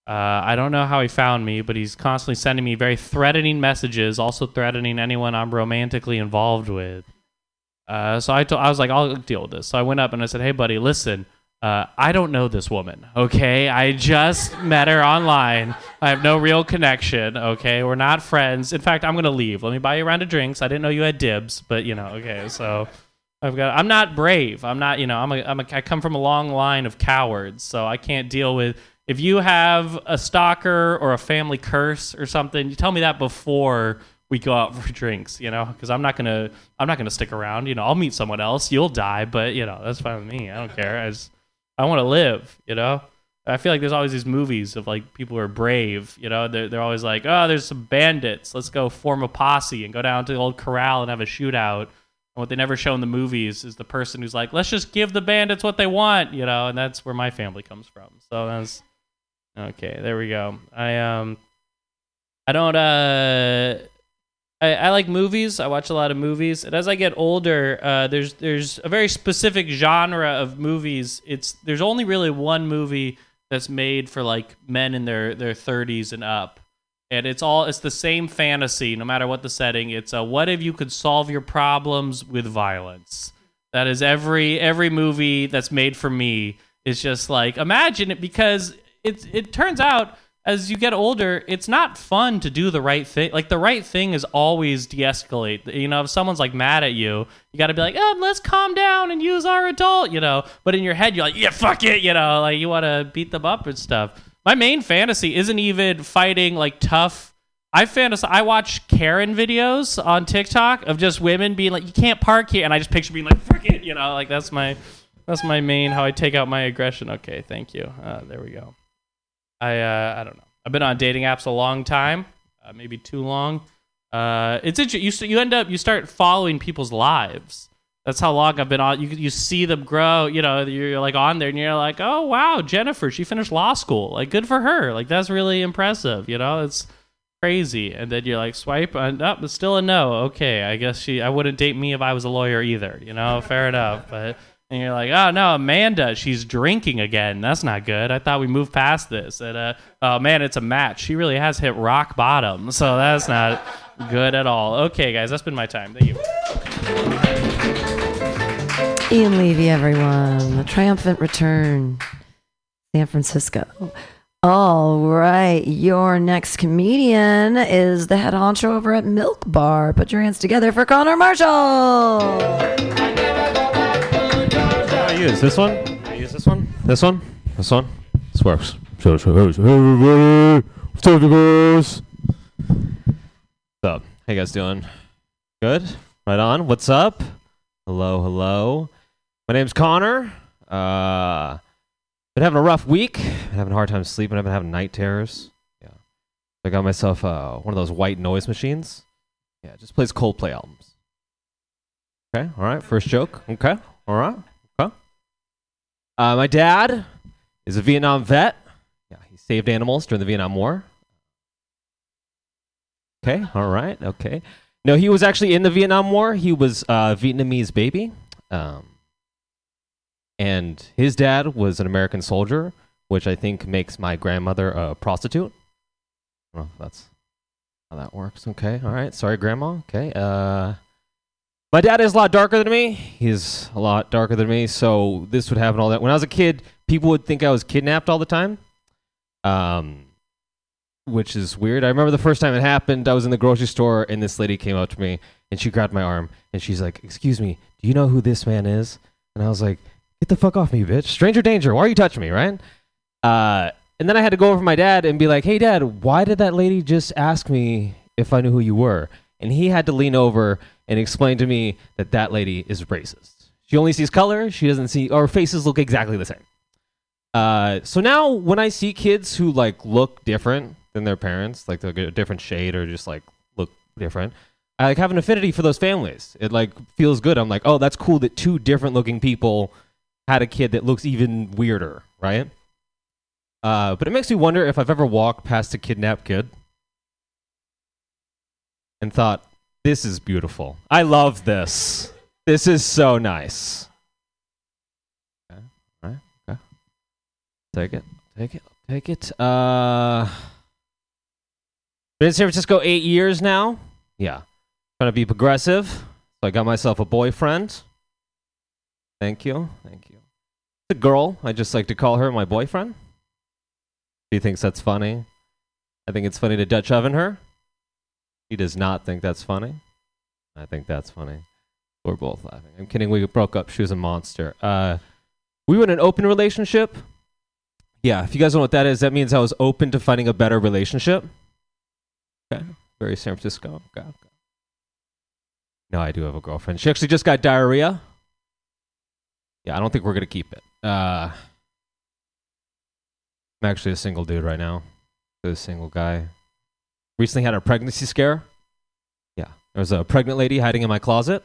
Uh, I don't know how he found me, but he's constantly sending me very threatening messages, also threatening anyone I'm romantically involved with. Uh, so I, was like, I'll deal with this. So I went up and I said, Hey, buddy, listen, uh, I don't know this woman, okay? I just [laughs] met her online. I have no real connection, okay? We're not friends. In fact, I'm going to leave. Let me buy you a round of drinks. I didn't know you had dibs, but, you know, okay, so. I've got. I'm not brave. I'm not. You know. I'm a. I'm a. I come from a long line of cowards, so I can't deal with. If you have a stalker or a family curse or something, you tell me that before we go out for [laughs] drinks. You know, because I'm not gonna. I'm not gonna stick around. You know, I'll meet someone else. You'll die, but you know that's fine with me. I don't care. I just. I want to live. You know. I feel like there's always these movies of like people who are brave. You know, they're they're always like, oh, there's some bandits. Let's go form a posse and go down to the old corral and have a shootout. What they never show in the movies is the person who's like, let's just give the bandits what they want, you know, and that's where my family comes from. So that's okay. There we go. I um, I don't uh, I, I like movies. I watch a lot of movies, and as I get older, uh, there's there's a very specific genre of movies. It's there's only really one movie that's made for like men in their their 30s and up and it's all it's the same fantasy no matter what the setting. It's a what if you could solve your problems with violence? That is every every movie that's made for me is just like imagine it because it it turns out as you get older it's not fun to do the right thing like the right thing is always de-escalate. You know if someone's like mad at you you got to be like oh, let's calm down and use our adult you know? But in your head you're like yeah fuck it you know? Like you want to beat them up and stuff my main fantasy isn't even fighting like tough. I fantasize. I watch Karen videos on TikTok of just women being like, "You can't park here," and I just picture being like, "Frick it," you know, like that's my that's my main how I take out my aggression. Okay, thank you. Uh, there we go. I uh, I don't know. I've been on dating apps a long time, uh, maybe too long. Uh, it's interesting. You you end up you start following people's lives. That's how long I've been on. You you see them grow. You know, you're like on there, and you're like, oh wow, Jennifer, she finished law school. Like, good for her. Like, that's really impressive. You know, it's crazy. And then you're like, swipe, and up, oh, it's still a no. Okay, I guess she. I wouldn't date me if I was a lawyer either. You know, fair enough. But And you're like, oh no, Amanda, she's drinking again. That's not good. I thought we moved past this. And uh, oh man, it's a match. She really has hit rock bottom. So that's not good at all. Okay, guys, that's been my time. Thank you. Ian Levy, everyone. A triumphant return. San Francisco. All right. Your next comedian is the head honcho over at Milk Bar. Put your hands together for Connor Marshall. I use this one. I use this one. This one. This one. This works. So, so, hey, everybody. What's up, you guys? What's up? How you guys doing? Good. Right on. What's up? Hello, hello. My name's Connor. Uh, been having a rough week. Been having a hard time sleeping. I've been having night terrors. Yeah. I got myself uh, one of those white noise machines. Yeah, just plays Coldplay albums. Okay. All right. First joke. Okay. All right. Okay. Uh, my dad is a Vietnam vet. Yeah, he saved animals during the Vietnam War. Okay. All right. Okay. No, he was actually in the Vietnam War. He was a Vietnamese baby. Um, and his dad was an American soldier, which I think makes my grandmother a prostitute. If that's how that works. Okay. All right. Sorry, Grandma. Okay. Uh, my dad is a lot darker than me. He's a lot darker than me. So this would happen all that. When I was a kid, people would think I was kidnapped all the time. Um, which is weird. I remember the first time it happened, I was in the grocery store and this lady came up to me and she grabbed my arm and she's like, Excuse me, do you know who this man is? And I was like, Get the fuck off me, bitch. Stranger danger. Why are you touching me, right? Uh, and then I had to go over to my dad and be like, Hey, dad, why did that lady just ask me if I knew who you were? And he had to lean over and explain to me that that lady is racist. She only sees color. She doesn't see, or faces look exactly the same. Uh, so now when I see kids who like look different than their parents, like they're a different shade or just like look different, I like have an affinity for those families. It like feels good. I'm like, oh, that's cool that two different looking people had a kid that looks even weirder, right? Uh, but it makes me wonder if I've ever walked past a kidnapped kid and thought, this is beautiful. I love this. This is so nice. Okay. All right. Okay. Take it. Take it. Take it. Uh, been in San Francisco eight years now. Yeah. Trying to be progressive. So I got myself a boyfriend. Thank you. Thank you. A girl. I just like to call her my boyfriend. She thinks that's funny. I think it's funny to Dutch oven her. She does not think that's funny. I think that's funny. We're both laughing. I'm kidding. We broke up. She was a monster. Uh, we were in an open relationship. Yeah, if you guys don't know what that is, that means I was open to finding a better relationship. Okay. Very San Francisco. Okay. okay. No, I do have a girlfriend. She actually just got diarrhea. Yeah, I don't think we're gonna keep it. Uh, I'm actually a single dude right now. A single guy. Recently had a pregnancy scare. Yeah, there was a pregnant lady hiding in my closet.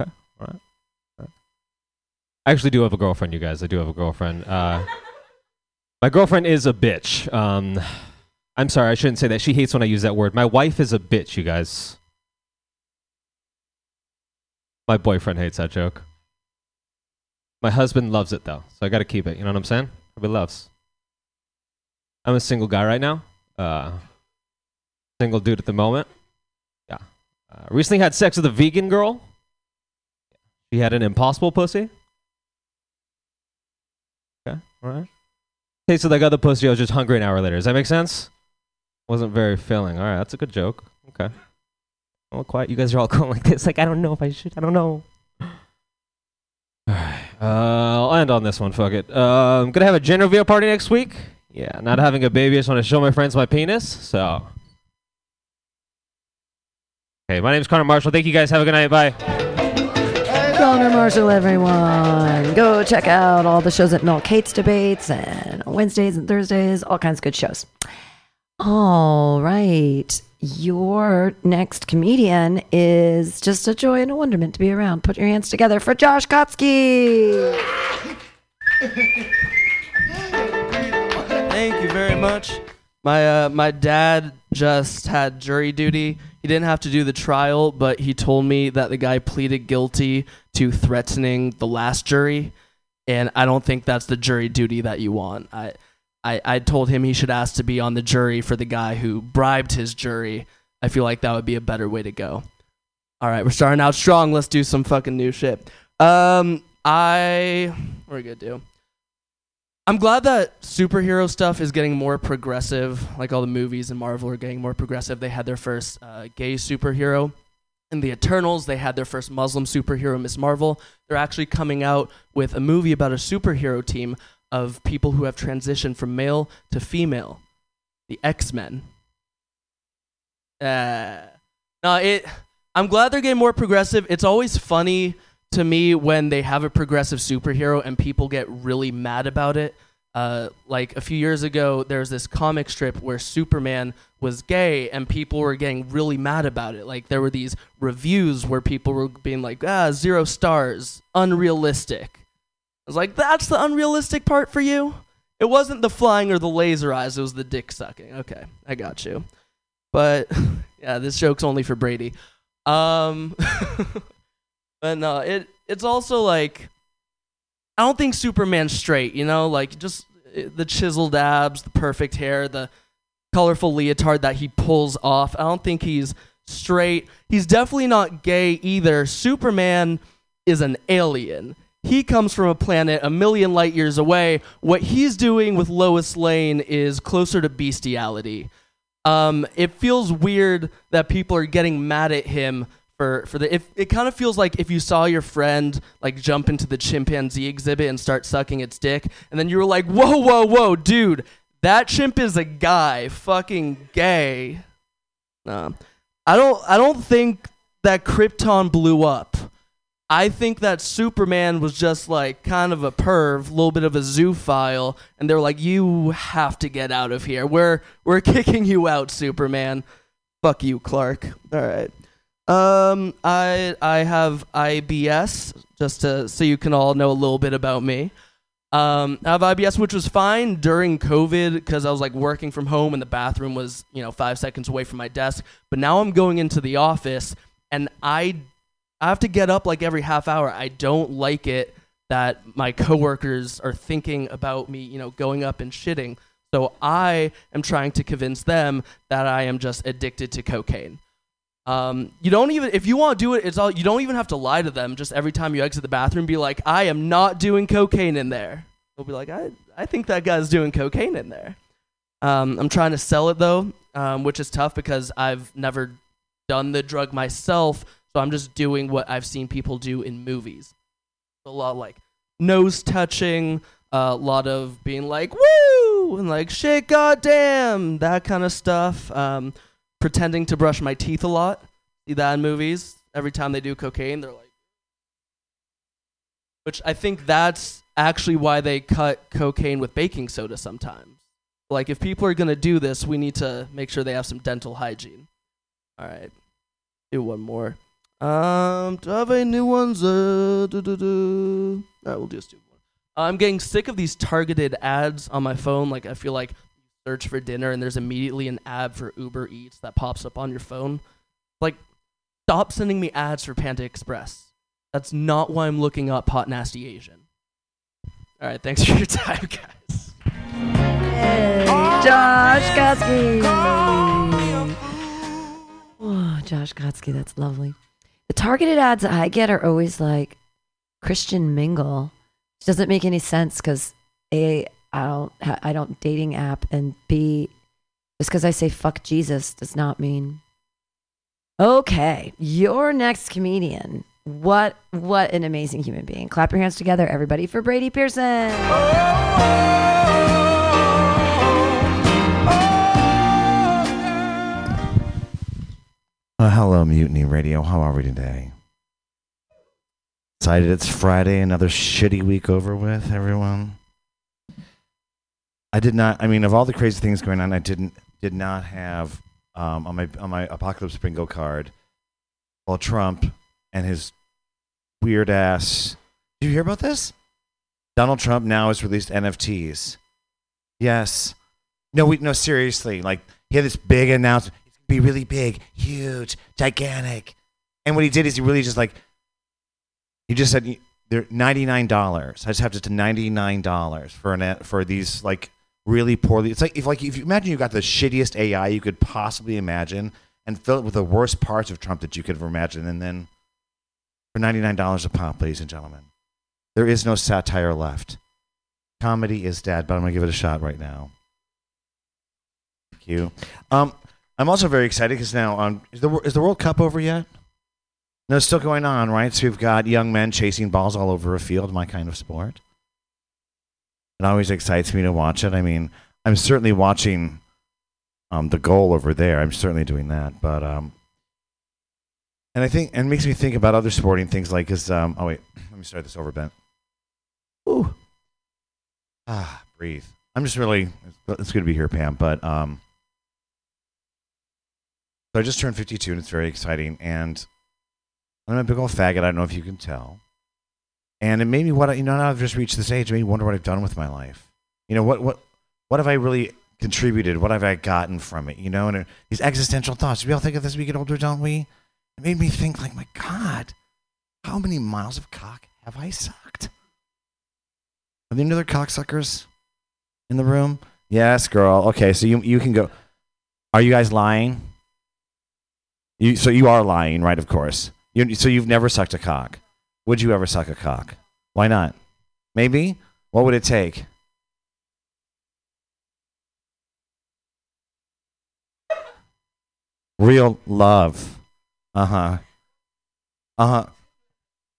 Okay, all right. All right. I actually do have a girlfriend, you guys. I do have a girlfriend. Uh, [laughs] my girlfriend is a bitch. Um, I'm sorry, I shouldn't say that. She hates when I use that word. My wife is a bitch, you guys. My boyfriend hates that joke. My husband loves it though, so I got to keep it. You know what I'm saying? Everybody loves. I'm a single guy right now. Uh, single dude at the moment. Yeah. Uh, recently had sex with a vegan girl. She had an impossible pussy. Okay, all right. Tasted like other pussy. I was just hungry an hour later. Does that make sense? Wasn't very filling. All right, that's a good joke. Okay. All quiet. You guys are all [laughs] going like this. Like I don't know if I should. I don't know. [sighs] All right. Uh, I'll end on this one. Fuck it. Uh, I'm gonna have a gender reveal party next week. Yeah, not having a baby. I just want to show my friends my penis. So. Okay, my name's Connor Marshall. Thank you guys. Have a good night. Bye. Connor Marshall, everyone. Go check out all the shows at Noel Kate's Debates and Wednesdays and Thursdays, all kinds of good shows. All right. Your next comedian is just a joy and a wonderment to be around. Put your hands together for Josh Kotsky. Thank you very much. My uh, my dad just had jury duty. He didn't have to do the trial, but he told me that the guy pleaded guilty to threatening the last jury, and I don't think that's the jury duty that you want. I, I, I told him he should ask to be on the jury for the guy who bribed his jury. I feel like that would be a better way to go. All right, we're starting out strong. Let's do some fucking new shit. Um, I what are we gonna do? I'm glad that superhero stuff is getting more progressive. Like all the movies in Marvel are getting more progressive. They had their first uh, gay superhero. In the Eternals, they had their first Muslim superhero, Miss Marvel. They're actually coming out with a movie about a superhero team of people who have transitioned from male to female, the X Men. Uh, no, it. I'm glad they're getting more progressive. It's always funny to me when they have a progressive superhero and people get really mad about it. Uh, like a few years ago, there was this comic strip where Superman was gay and people were getting really mad about it. Like there were these reviews where people were being like, ah, zero stars, unrealistic. Was like, that's the unrealistic part for you? It wasn't the flying or the laser eyes, it was the dick sucking. Okay, I got you. But [laughs] yeah, this joke's only for Brady. Um, [laughs] but no, it it's also like I don't think Superman's straight. You know, like just uh, the chiseled abs, the perfect hair, the colorful leotard that he pulls off. I don't think he's straight. He's definitely not gay either. Superman is an alien. He comes from a planet a million light years away. What he's doing with Lois Lane is closer to bestiality. Um, it feels weird that people are getting mad at him for for the. If it kind of feels like if you saw your friend like jump into the chimpanzee exhibit and start sucking its dick, and then you were like, "Whoa, whoa, whoa, dude, that chimp is a guy, fucking gay." I don't. I don't think that Krypton blew up. I think that Superman was just like kind of a perv, a little bit of a zoophile, and they're like, "You have to get out of here. We're we're [laughs] kicking you out, Superman. Fuck you, Clark." All right. Um, I I have IBS just to so you can all know a little bit about me. Um, I have IBS, which was fine during COVID because I was like working from home and the bathroom was you know five seconds away from my desk. But now I'm going into the office and I I have to get up like every half hour. I don't like it that my coworkers are thinking about me, you know, going up and shitting. So I am trying to convince them that I am just addicted to cocaine. Um, you don't even if you want to do it, it's all you don't even have to lie to them. Just every time you exit the bathroom, be like, "I am not doing cocaine in there." They'll be like, "I I think that guy's doing cocaine in there." Um, I'm trying to sell it though, um, which is tough because I've never done the drug myself. So I'm just doing what I've seen people do in movies. A lot of, like nose touching, a lot of being like "woo" and like "shit, goddamn," that kind of stuff. Um, pretending to brush my teeth a lot. See that in movies. Every time they do cocaine, they're like, which I think that's actually why they cut cocaine with baking soda sometimes. Like, if people are gonna do this, we need to make sure they have some dental hygiene. All right, do one more. Um, do I have any new ones? Uh, do, do, do. All right, we'll just do one. I'm getting sick of these targeted ads on my phone. Like, I feel like search for dinner and there's immediately an ad for Uber Eats that pops up on your phone. Like, stop sending me ads for Panda Express. That's not why I'm looking up hot nasty Asian. All right, thanks for your [laughs] time, guys. Hey, Josh Gotsky. Oh, Josh Gotsky, that's lovely. The targeted ads I get are always like Christian mingle. Which doesn't make any sense because a I don't I don't dating app and b just because I say fuck Jesus does not mean. Okay, your next comedian. What what an amazing human being. Clap your hands together, everybody, for Brady Pearson. Oh, oh, oh, Uh, hello, Mutiny Radio. How are we today? Excited it's Friday, another shitty week over with, everyone. I did not. I mean, of all the crazy things going on, I didn't did not have um, on my on my apocalypse bingo card. Well, Trump and his weird ass. Did you hear about this? Donald Trump now has released NFTs. Yes. No, we no seriously. Like he had this big announcement. Be really big, huge, gigantic. And what he did is he really just like he just said they're ninety nine dollars. I just have to ninety nine dollars for an for these like really poorly. It's like if like if you imagine you got the shittiest AI you could possibly imagine and fill it with the worst parts of Trump that you could ever imagine, and then for ninety nine dollars a pop, ladies and gentlemen, there is no satire left. Comedy is dead, but I'm gonna give it a shot right now. Thank you. Um, I'm also very excited because now um, is the is the World Cup over yet? No, it's still going on, right? So we've got young men chasing balls all over a field, my kind of sport. It always excites me to watch it. I mean, I'm certainly watching um, the goal over there. I'm certainly doing that, but um, and I think and makes me think about other sporting things like is um, oh wait, let me start this over, Ben. Ooh, ah, breathe. I'm just really it's good to be here, Pam. But um, so I just turned 52, and it's very exciting. And I'm a big old faggot. I don't know if you can tell. And it made me what you know. Now I've just reached this age. It made me wonder what I've done with my life. You know what what what have I really contributed? What have I gotten from it? You know, and uh, these existential thoughts. We all think of this as we get older, don't we? It made me think, like, my God, how many miles of cock have I sucked? Are there any other cocksuckers in the room? Yes, girl. Okay, so you you can go. Are you guys lying? You so you are lying, right? Of course. You, so you've never sucked a cock. Would you ever suck a cock? Why not? Maybe. What would it take? Real love. Uh huh. Uh huh.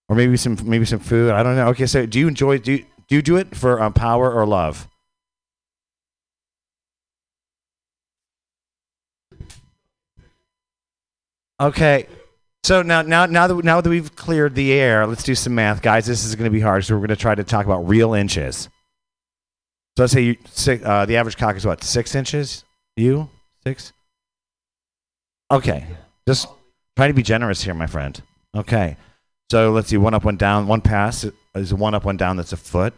Or maybe some maybe some food. I don't know. Okay, so do you enjoy do you, do you do it for um, power or love? Okay. So now, now, now that now that we've cleared the air, let's do some math, guys. This is going to be hard, so we're going to try to talk about real inches. So let's say you, six, uh, the average cock is what six inches. You six. Okay, just try to be generous here, my friend. Okay, so let's see. One up, one down. One pass is one up, one down. That's a foot.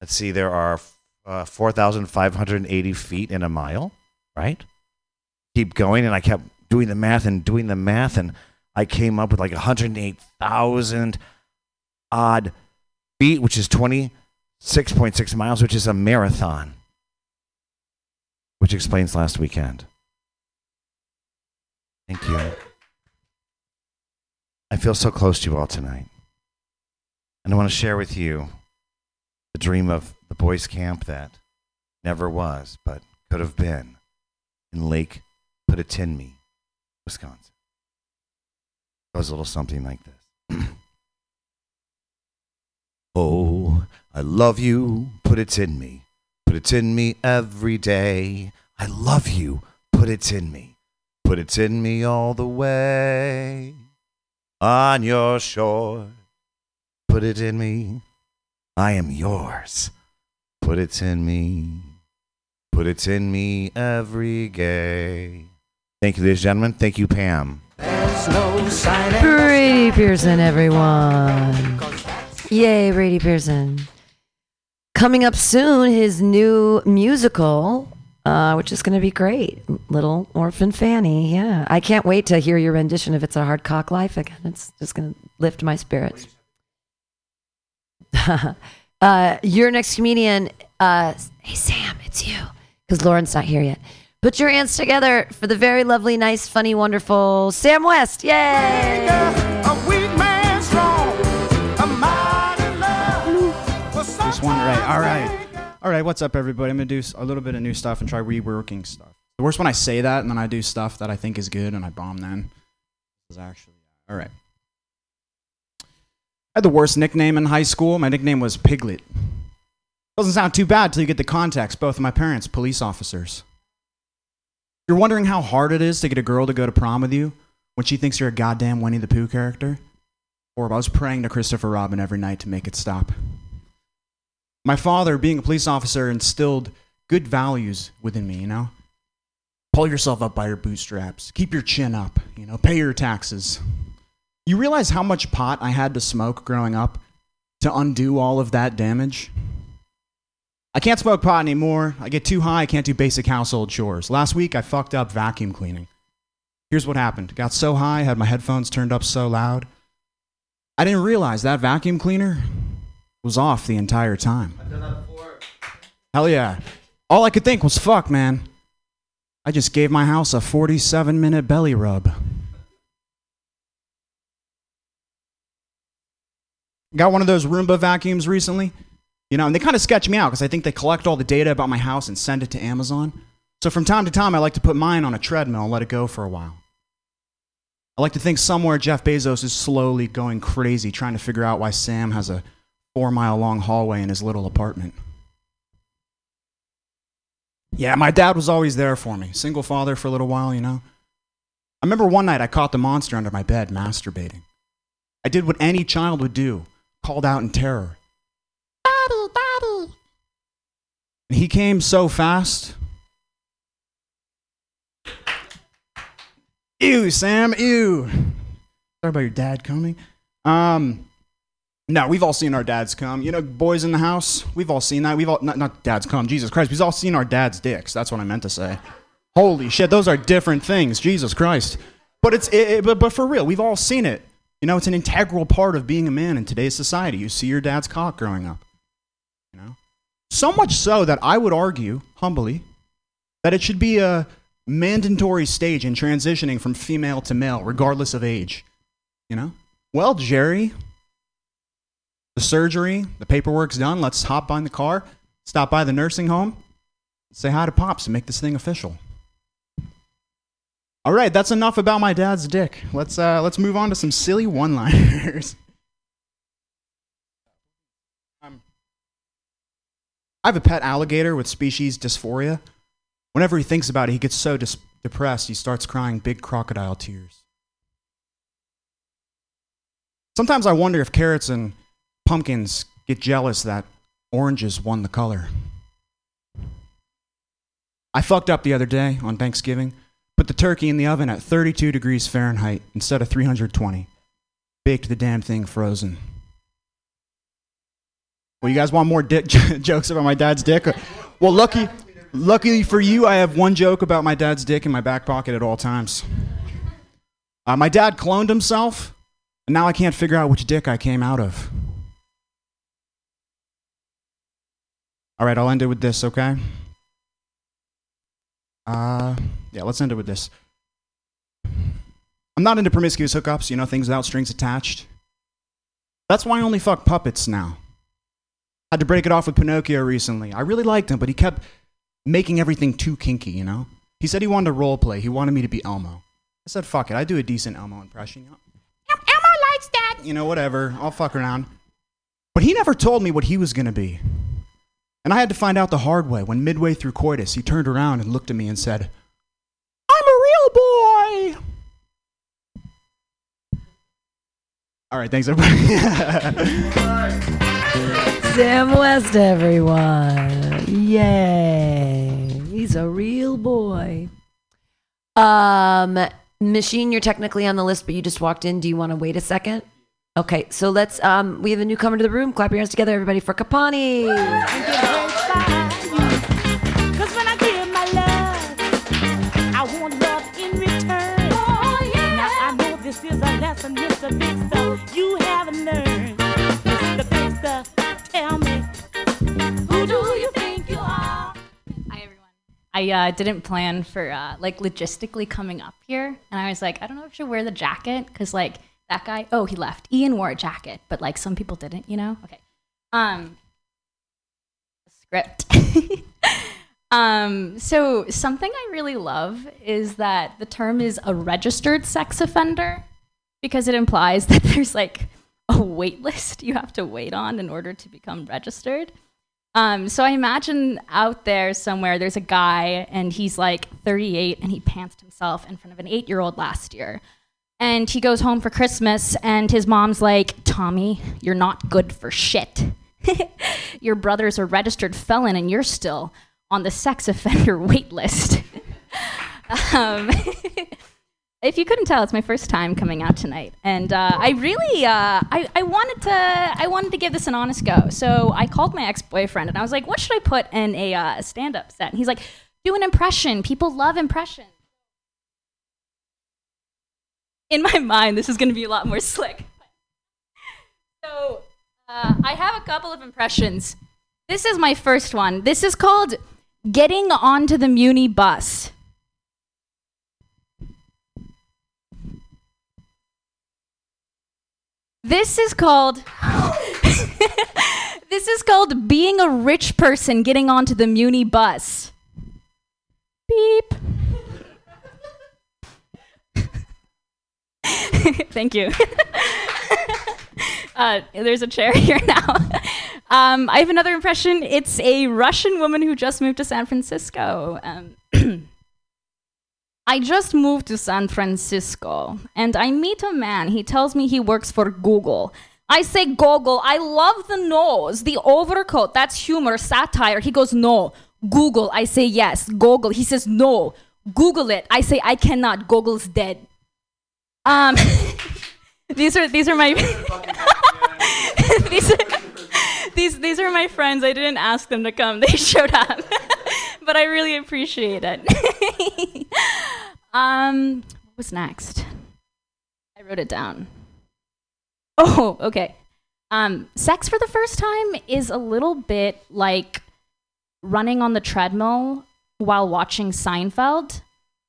Let's see. There are uh, four thousand five hundred eighty feet in a mile. Right. Keep going, and I kept doing the math and doing the math, and I came up with like 108,000 odd feet, which is 26.6 miles, which is a marathon, which explains last weekend. Thank you. I feel so close to you all tonight. And I want to share with you the dream of the boys' camp that never was, but could have been in Lake Putatinmi, Wisconsin. It goes a little something like this. [clears throat] oh, I love you, put it in me. Put it in me every day. I love you, put it in me. Put it in me all the way. On your shore, put it in me. I am yours. Put it in me. Put it in me every day. Thank you, ladies and gentlemen. Thank you, Pam. Brady Pearson, everyone. Yay, Brady Pearson. Coming up soon, his new musical, uh, which is going to be great. Little Orphan Fanny. Yeah. I can't wait to hear your rendition of It's a Hard Cock Life again. It's just going to lift my spirits. [laughs] uh, your next comedian, uh, hey, Sam, it's you. Because Lauren's not here yet. Put your hands together for the very lovely, nice, funny, wonderful Sam West. Yay! Just one right. All right. All right. What's up, everybody? I'm gonna do a little bit of new stuff and try reworking stuff. The worst when I say that and then I do stuff that I think is good and I bomb then. Is actually all right. I had the worst nickname in high school. My nickname was Piglet. Doesn't sound too bad till you get the context. Both of my parents, police officers. You're wondering how hard it is to get a girl to go to prom with you when she thinks you're a goddamn Winnie the Pooh character? Or I was praying to Christopher Robin every night to make it stop. My father, being a police officer, instilled good values within me, you know? Pull yourself up by your bootstraps. Keep your chin up, you know, pay your taxes. You realize how much pot I had to smoke growing up to undo all of that damage? I can't smoke pot anymore. I get too high. I can't do basic household chores. Last week, I fucked up vacuum cleaning. Here's what happened. Got so high, had my headphones turned up so loud. I didn't realize that vacuum cleaner was off the entire time. Hell yeah. All I could think was, fuck, man. I just gave my house a 47 minute belly rub. Got one of those Roomba vacuums recently. You know, and they kind of sketch me out because I think they collect all the data about my house and send it to Amazon. So from time to time, I like to put mine on a treadmill and let it go for a while. I like to think somewhere Jeff Bezos is slowly going crazy trying to figure out why Sam has a four mile long hallway in his little apartment. Yeah, my dad was always there for me. Single father for a little while, you know. I remember one night I caught the monster under my bed masturbating. I did what any child would do, called out in terror. Daddy, daddy. And he came so fast. Ew, Sam, ew. Sorry about your dad coming. Um, no, we've all seen our dads come. You know, boys in the house, we've all seen that. We've all, not, not dads come, Jesus Christ. We've all seen our dad's dicks. That's what I meant to say. Holy shit, those are different things. Jesus Christ. But it's, it, it- but, but for real, we've all seen it. You know, it's an integral part of being a man in today's society. You see your dad's cock growing up. You know? So much so that I would argue, humbly, that it should be a mandatory stage in transitioning from female to male, regardless of age. You know? Well, Jerry, the surgery, the paperwork's done. Let's hop on the car, stop by the nursing home, say hi to Pops, and make this thing official. All right, that's enough about my dad's dick. Let's uh, let's move on to some silly one-liners. [laughs] I have a pet alligator with species dysphoria. Whenever he thinks about it, he gets so dis- depressed he starts crying big crocodile tears. Sometimes I wonder if carrots and pumpkins get jealous that oranges won the color. I fucked up the other day on Thanksgiving. Put the turkey in the oven at 32 degrees Fahrenheit instead of 320. Baked the damn thing frozen. Well, you guys want more dick [laughs] jokes about my dad's dick? Well, lucky, luckily for you, I have one joke about my dad's dick in my back pocket at all times. Uh, my dad cloned himself, and now I can't figure out which dick I came out of. All right, I'll end it with this, okay? Uh, yeah, let's end it with this. I'm not into promiscuous hookups, you know, things without strings attached. That's why I only fuck puppets now. Had to break it off with Pinocchio recently. I really liked him, but he kept making everything too kinky, you know? He said he wanted to role play. He wanted me to be Elmo. I said, fuck it. I do a decent Elmo impression. You know? Elmo likes that. You know, whatever. I'll fuck around. But he never told me what he was going to be. And I had to find out the hard way when midway through coitus, he turned around and looked at me and said, I'm a real boy. All right, thanks, everybody. [laughs] Sam West, everyone. Yay. He's a real boy. Um, Machine, you're technically on the list, but you just walked in. Do you want to wait a second? Okay, so let's, um, we have a newcomer to the room. Clap your hands together, everybody, for Kapani. Tell me, who do you think you are? I uh, didn't plan for uh, like logistically coming up here, and I was like, I don't know if I should wear the jacket because like that guy. Oh, he left. Ian wore a jacket, but like some people didn't. You know? Okay. Um. Script. [laughs] um. So something I really love is that the term is a registered sex offender because it implies [laughs] that there's like a wait list you have to wait on in order to become registered. Um, so I imagine out there somewhere there's a guy and he's like 38 and he pantsed himself in front of an eight year old last year. And he goes home for Christmas and his mom's like, Tommy, you're not good for shit. [laughs] Your brother's a registered felon and you're still on the sex offender [laughs] wait list. [laughs] um, if you couldn't tell, it's my first time coming out tonight, and uh, I really, uh, I, I wanted to, I wanted to give this an honest go. So I called my ex-boyfriend, and I was like, "What should I put in a uh, stand-up set?" And he's like, "Do an impression. People love impressions." In my [laughs] mind, this is going to be a lot more slick. So uh, I have a couple of impressions. This is my first one. This is called "Getting Onto the Muni Bus." This is called [laughs] This is called being a rich person getting onto the Muni bus. Beep. [laughs] Thank you. [laughs] uh, there's a chair here now. Um, I have another impression. It's a Russian woman who just moved to San Francisco. Um, [clears throat] I just moved to San Francisco and I meet a man. He tells me he works for Google. I say, Gogol, I love the nose, the overcoat. That's humor, satire. He goes, No. Google. I say, Yes. Gogol. He says, No. Google it. I say, I cannot. Gogol's dead. Um, [laughs] these are these are my [laughs] these are, [laughs] these these are my friends. I didn't ask them to come. [laughs] They showed up, [laughs] but I really appreciate it. um, what was next? I wrote it down. Oh, okay. Um, sex for the first time is a little bit like running on the treadmill while watching Seinfeld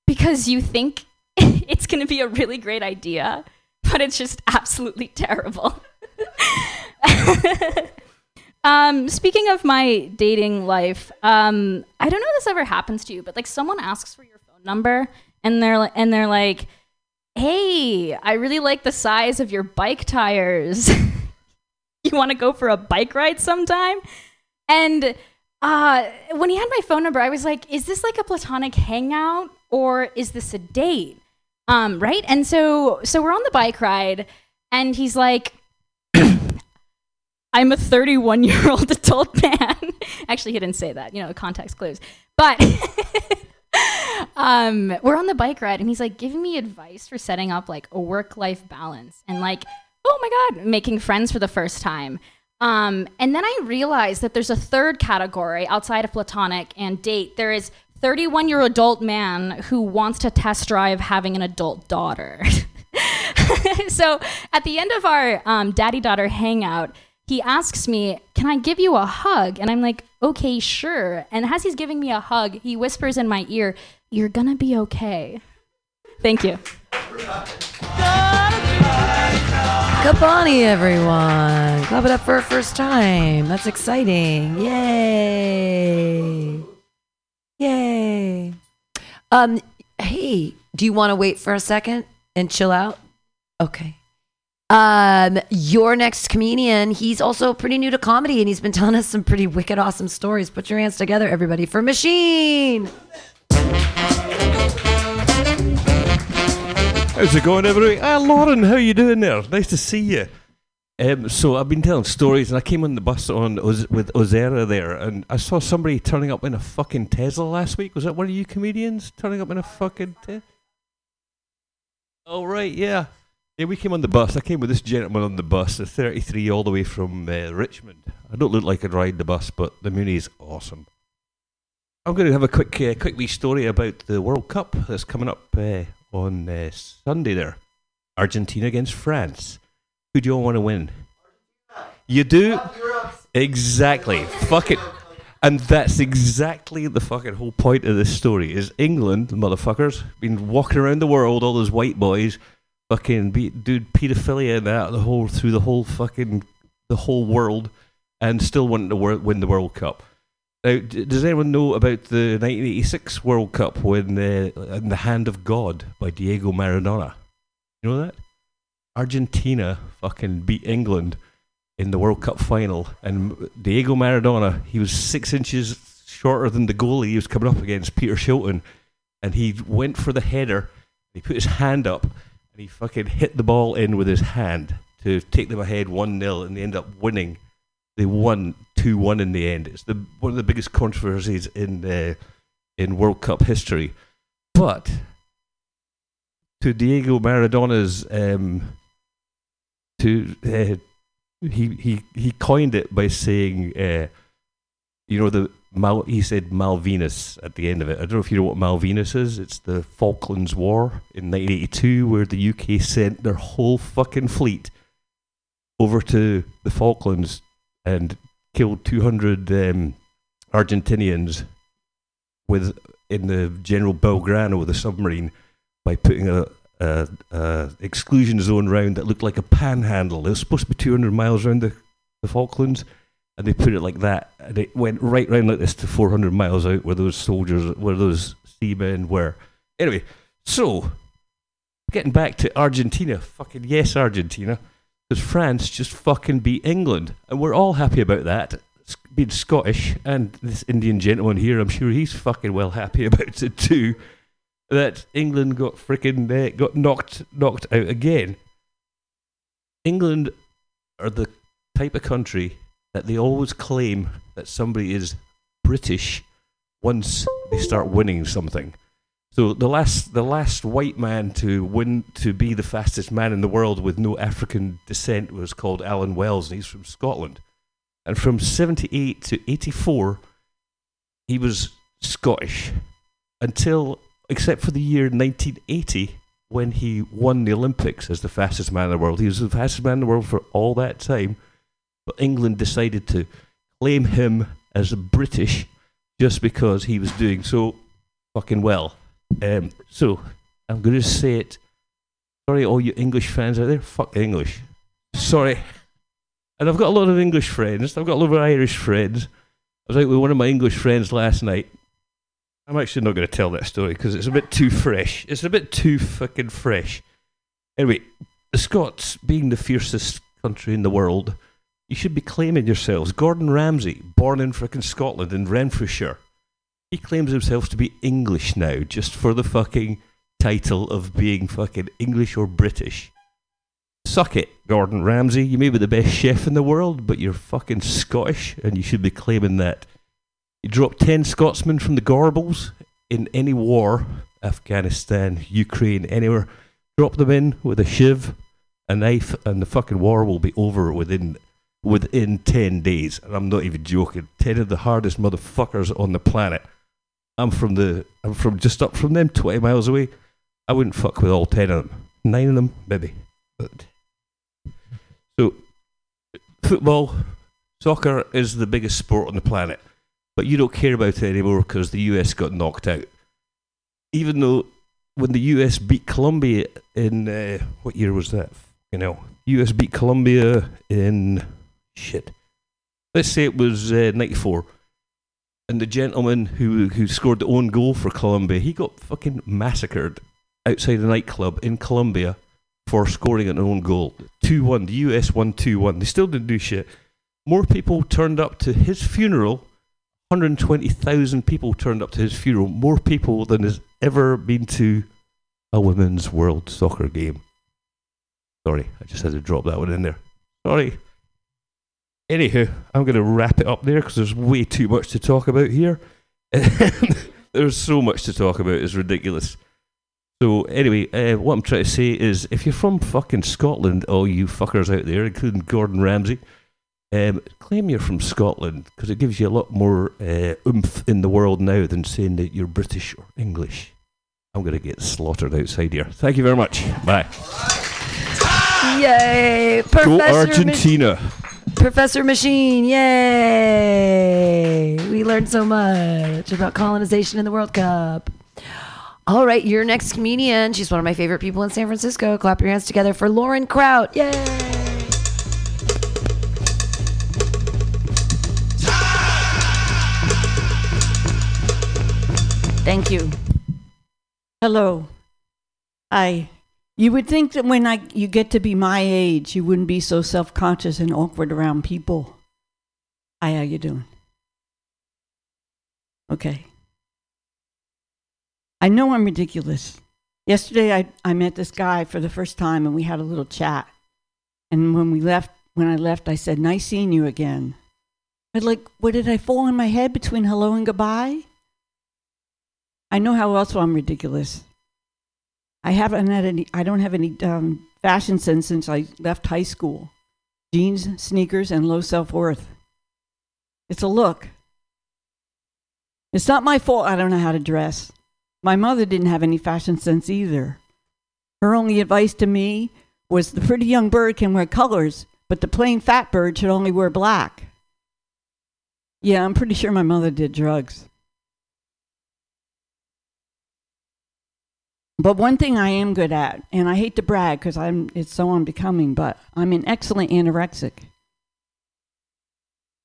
because you think it's going to be a really great idea, but it's just absolutely terrible. Um, speaking of my dating life, um, I don't know if this ever happens to you, but like someone asks for your phone number and they're li- and they're like, "Hey, I really like the size of your bike tires. [laughs] you want to go for a bike ride sometime?" And uh, when he had my phone number, I was like, "Is this like a platonic hangout or is this a date?" Um, right? And so, so we're on the bike ride, and he's like, "I'm a 31 year old [laughs] adult man." Actually, he didn't say that. You know, context clues. But [laughs] um, we're on the bike ride, and he's like giving me advice for setting up like a work life balance, and like, oh my god, making friends for the first time. Um, and then I realized that there's a third category outside of platonic and date. There is 31 year adult man who wants to test drive having an adult daughter. [laughs] so at the end of our um, daddy daughter hangout, he asks me, Can I give you a hug? And I'm like, Okay, sure. And as he's giving me a hug, he whispers in my ear, You're gonna be okay. Thank you. Kabani, everyone. Clap it up for her first time. That's exciting. Yay. Yay. Um, hey, do you want to wait for a second and chill out? Okay. Um, your next comedian, he's also pretty new to comedy and he's been telling us some pretty wicked awesome stories. Put your hands together, everybody, for Machine. How's it going, everybody? Ah, Lauren, how you doing there? Nice to see you. Um, so I've been telling stories, and I came on the bus on Oz- with Ozera there, and I saw somebody turning up in a fucking Tesla last week. Was that one of you comedians turning up in a fucking Tesla? Oh right, yeah, yeah. We came on the bus. I came with this gentleman on the bus, a 33, all the way from uh, Richmond. I don't look like I'd ride the bus, but the Muni is awesome. I'm going to have a quick, uh, quick wee story about the World Cup that's coming up uh, on uh, Sunday. There, Argentina against France. Who do you all want to win? You do exactly. Fuck it. And that's exactly the fucking whole point of this story. Is England, motherfuckers, been walking around the world, all those white boys, fucking be, dude pedophilia and that the whole through the whole fucking the whole world, and still wanting to win the World Cup. Now, d- does anyone know about the 1986 World Cup when uh, in the Hand of God by Diego Maradona? You know that? Argentina fucking beat England in the World Cup final, and Diego Maradona, he was six inches shorter than the goalie he was coming up against, Peter Shilton, and he went for the header. He put his hand up, and he fucking hit the ball in with his hand to take them ahead one 0 and they end up winning. They won two one in the end. It's the one of the biggest controversies in uh, in World Cup history. But to Diego Maradona's um, to uh, he he he coined it by saying uh, you know the Mal he said Malvinas at the end of it. I don't know if you know what Malvinas is. It's the Falklands War in 1982 where the UK sent their whole fucking fleet over to the Falklands and killed 200 um, Argentinians with in the General Belgrano, the submarine, by putting a, a, a exclusion zone round that looked like a panhandle. It was supposed to be 200 miles around the, the Falklands, and they put it like that, and it went right round like this to 400 miles out, where those soldiers, where those seamen were. Anyway, so getting back to Argentina, fucking yes, Argentina, because France just fucking beat England, and we're all happy about that. Being Scottish, and this Indian gentleman here, I'm sure he's fucking well happy [laughs] about it too. That England got freaking uh, got knocked knocked out again. England are the type of country that they always claim that somebody is British once they start winning something. So the last the last white man to win to be the fastest man in the world with no African descent was called Allan Wells, and he's from Scotland. And from seventy eight to eighty four, he was Scottish until except for the year nineteen eighty when he won the Olympics as the fastest man in the world. He was the fastest man in the world for all that time. But England decided to claim him as British just because he was doing so fucking well. Um, so I'm going to say it. Sorry, all you English fans out there. Fuck English. Sorry. And I've got a lot of English friends. I've got a lot of Irish friends. I was out with one of my English friends last night. I'm actually not going to tell that story because it's a bit too fresh. It's a bit too fucking fresh. Anyway, the Scots, being the fiercest country in the world, you should be claiming yourselves. Gordon Ramsay, born in frickin' Scotland in Renfrewshire, he claims himself to be English now, just for the fucking title of being fucking English or British. Suck it, Gordon Ramsay. You may be the best chef in the world, but you're fucking Scottish, and you should be claiming that. You dropped 10 Scotsmen from the Gorbals in any war, Afghanistan, Ukraine, anywhere. Drop them in with a shiv, a knife, and the fucking war will be over within within 10 days. And I'm not even joking. 10 of the hardest motherfuckers on the planet. I'm from the I'm from just up from them, 20 miles away. I wouldn't fuck with all 10 of them. Nine of them, maybe. But so football, soccer is the biggest sport on the planet. But you don't care about it anymore because the US got knocked out. Even though when the US beat Colombia in uh, what year was that? You know, US beat Colombia in shit. Let's say it was uh, '94, and the gentleman who who scored the own goal for Colombia, he got fucking massacred outside a nightclub in Colombia for scoring an own goal. Two one. The US won two one. They still didn't do shit. More people turned up to his funeral. 120,000 people turned up to his funeral. More people than has ever been to a women's world soccer game. Sorry, I just had to drop that one in there. Sorry. Anywho, I'm going to wrap it up there because there's way too much to talk about here. [laughs] there's so much to talk about, it's ridiculous. So, anyway, uh, what I'm trying to say is if you're from fucking Scotland, all you fuckers out there, including Gordon Ramsay, um, claim you're from Scotland because it gives you a lot more uh, oomph in the world now than saying that you're British or English. I'm going to get slaughtered outside here. Thank you very much. Bye. Yay! Professor Go Argentina. Professor Machine, yay! We learned so much about colonization in the World Cup. All right, your next comedian. She's one of my favorite people in San Francisco. Clap your hands together for Lauren Kraut. Yay! Thank you. Hello. I you would think that when I you get to be my age, you wouldn't be so self-conscious and awkward around people. Hi, how you doing? Okay. I know I'm ridiculous. Yesterday I, I met this guy for the first time and we had a little chat. And when we left when I left I said, Nice seeing you again. But like, what did I fall on my head between hello and goodbye? I know how else I'm ridiculous. I haven't had any. I don't have any um, fashion sense since I left high school. Jeans, sneakers, and low self worth. It's a look. It's not my fault. I don't know how to dress. My mother didn't have any fashion sense either. Her only advice to me was the pretty young bird can wear colors, but the plain fat bird should only wear black. Yeah, I'm pretty sure my mother did drugs. But one thing I am good at, and I hate to brag because I'm it's so unbecoming, but I'm an excellent anorexic.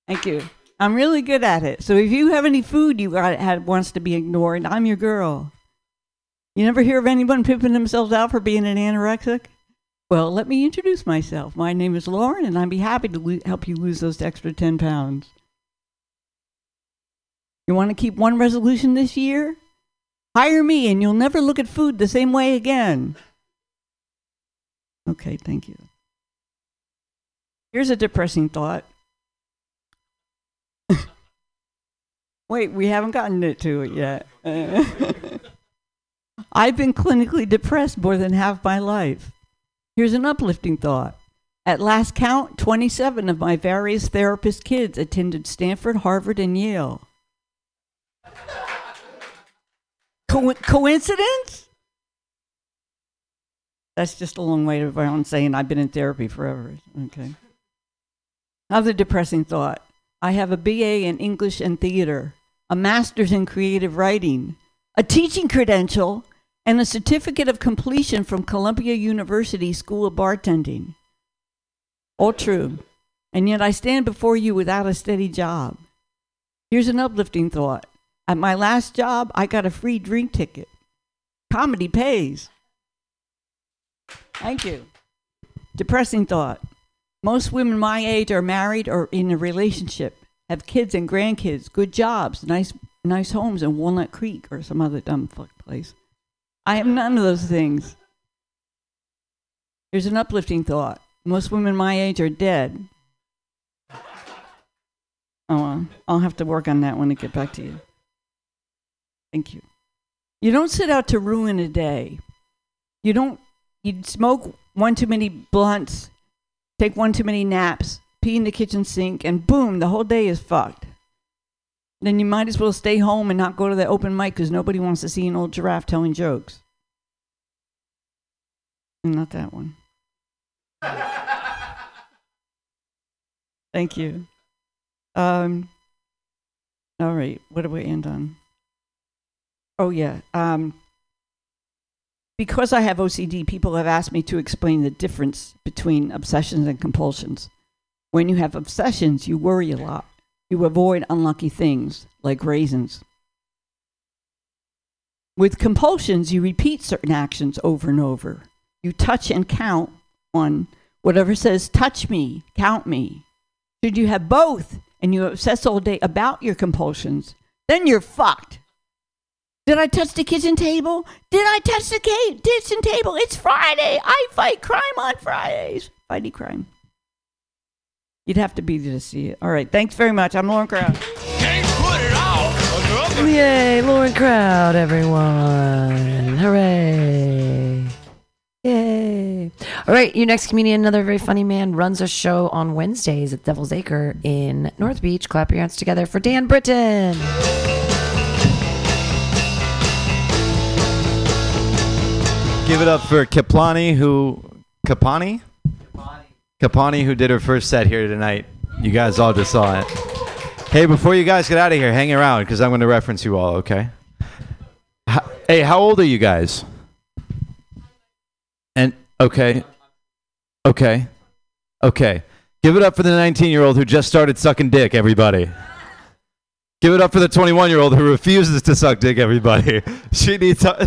Thank you. I'm really good at it. So if you have any food you got had wants to be ignored, I'm your girl. You never hear of anyone pimping themselves out for being an anorexic? Well, let me introduce myself. My name is Lauren, and I'd be happy to lo- help you lose those extra 10 pounds. You want to keep one resolution this year? Hire me, and you'll never look at food the same way again. Okay, thank you. Here's a depressing thought. [laughs] Wait, we haven't gotten it to it yet. [laughs] I've been clinically depressed more than half my life. Here's an uplifting thought. At last count, 27 of my various therapist kids attended Stanford, Harvard, and Yale. Co- coincidence? That's just a long way around saying I've been in therapy forever. Okay. Another depressing thought. I have a BA in English and theater, a master's in creative writing, a teaching credential, and a certificate of completion from Columbia University School of Bartending. All true. And yet I stand before you without a steady job. Here's an uplifting thought. At my last job, I got a free drink ticket. Comedy pays. Thank you. Depressing thought. Most women my age are married or in a relationship, have kids and grandkids, good jobs, nice nice homes in Walnut Creek or some other dumb fuck place. I have none of those things. Here's an uplifting thought. Most women my age are dead. Oh, well, I'll have to work on that when I get back to you. Thank you. You don't set out to ruin a day. You don't. You smoke one too many blunts, take one too many naps, pee in the kitchen sink, and boom, the whole day is fucked. Then you might as well stay home and not go to the open mic because nobody wants to see an old giraffe telling jokes. Not that one. Thank you. Um, all right, what do we end on? Oh yeah. Um, because I have OCD, people have asked me to explain the difference between obsessions and compulsions. When you have obsessions, you worry a lot. You avoid unlucky things like raisins. With compulsions, you repeat certain actions over and over. You touch and count one. Whatever says, touch me, count me. Should you have both and you obsess all day about your compulsions, then you're fucked. Did I touch the kitchen table? Did I touch the kitchen table? It's Friday. I fight crime on Fridays. Fighty crime. You'd have to be there to see it. All right. Thanks very much. I'm Lauren Crowd. Yay, Lauren Crowd, everyone. Hooray. Yay. All right, your next comedian, another very funny man, runs a show on Wednesdays at Devil's Acre in North Beach. Clap your hands together for Dan Britton. Give it up for Kaplani, who Kapani, Kapani, who did her first set here tonight. You guys all just saw it. Hey, before you guys get out of here, hang around because I'm going to reference you all. Okay. Hey, how old are you guys? And okay, okay, okay. Give it up for the 19-year-old who just started sucking dick. Everybody. Give it up for the 21 year old who refuses to suck dick, everybody. [laughs] she needs uh,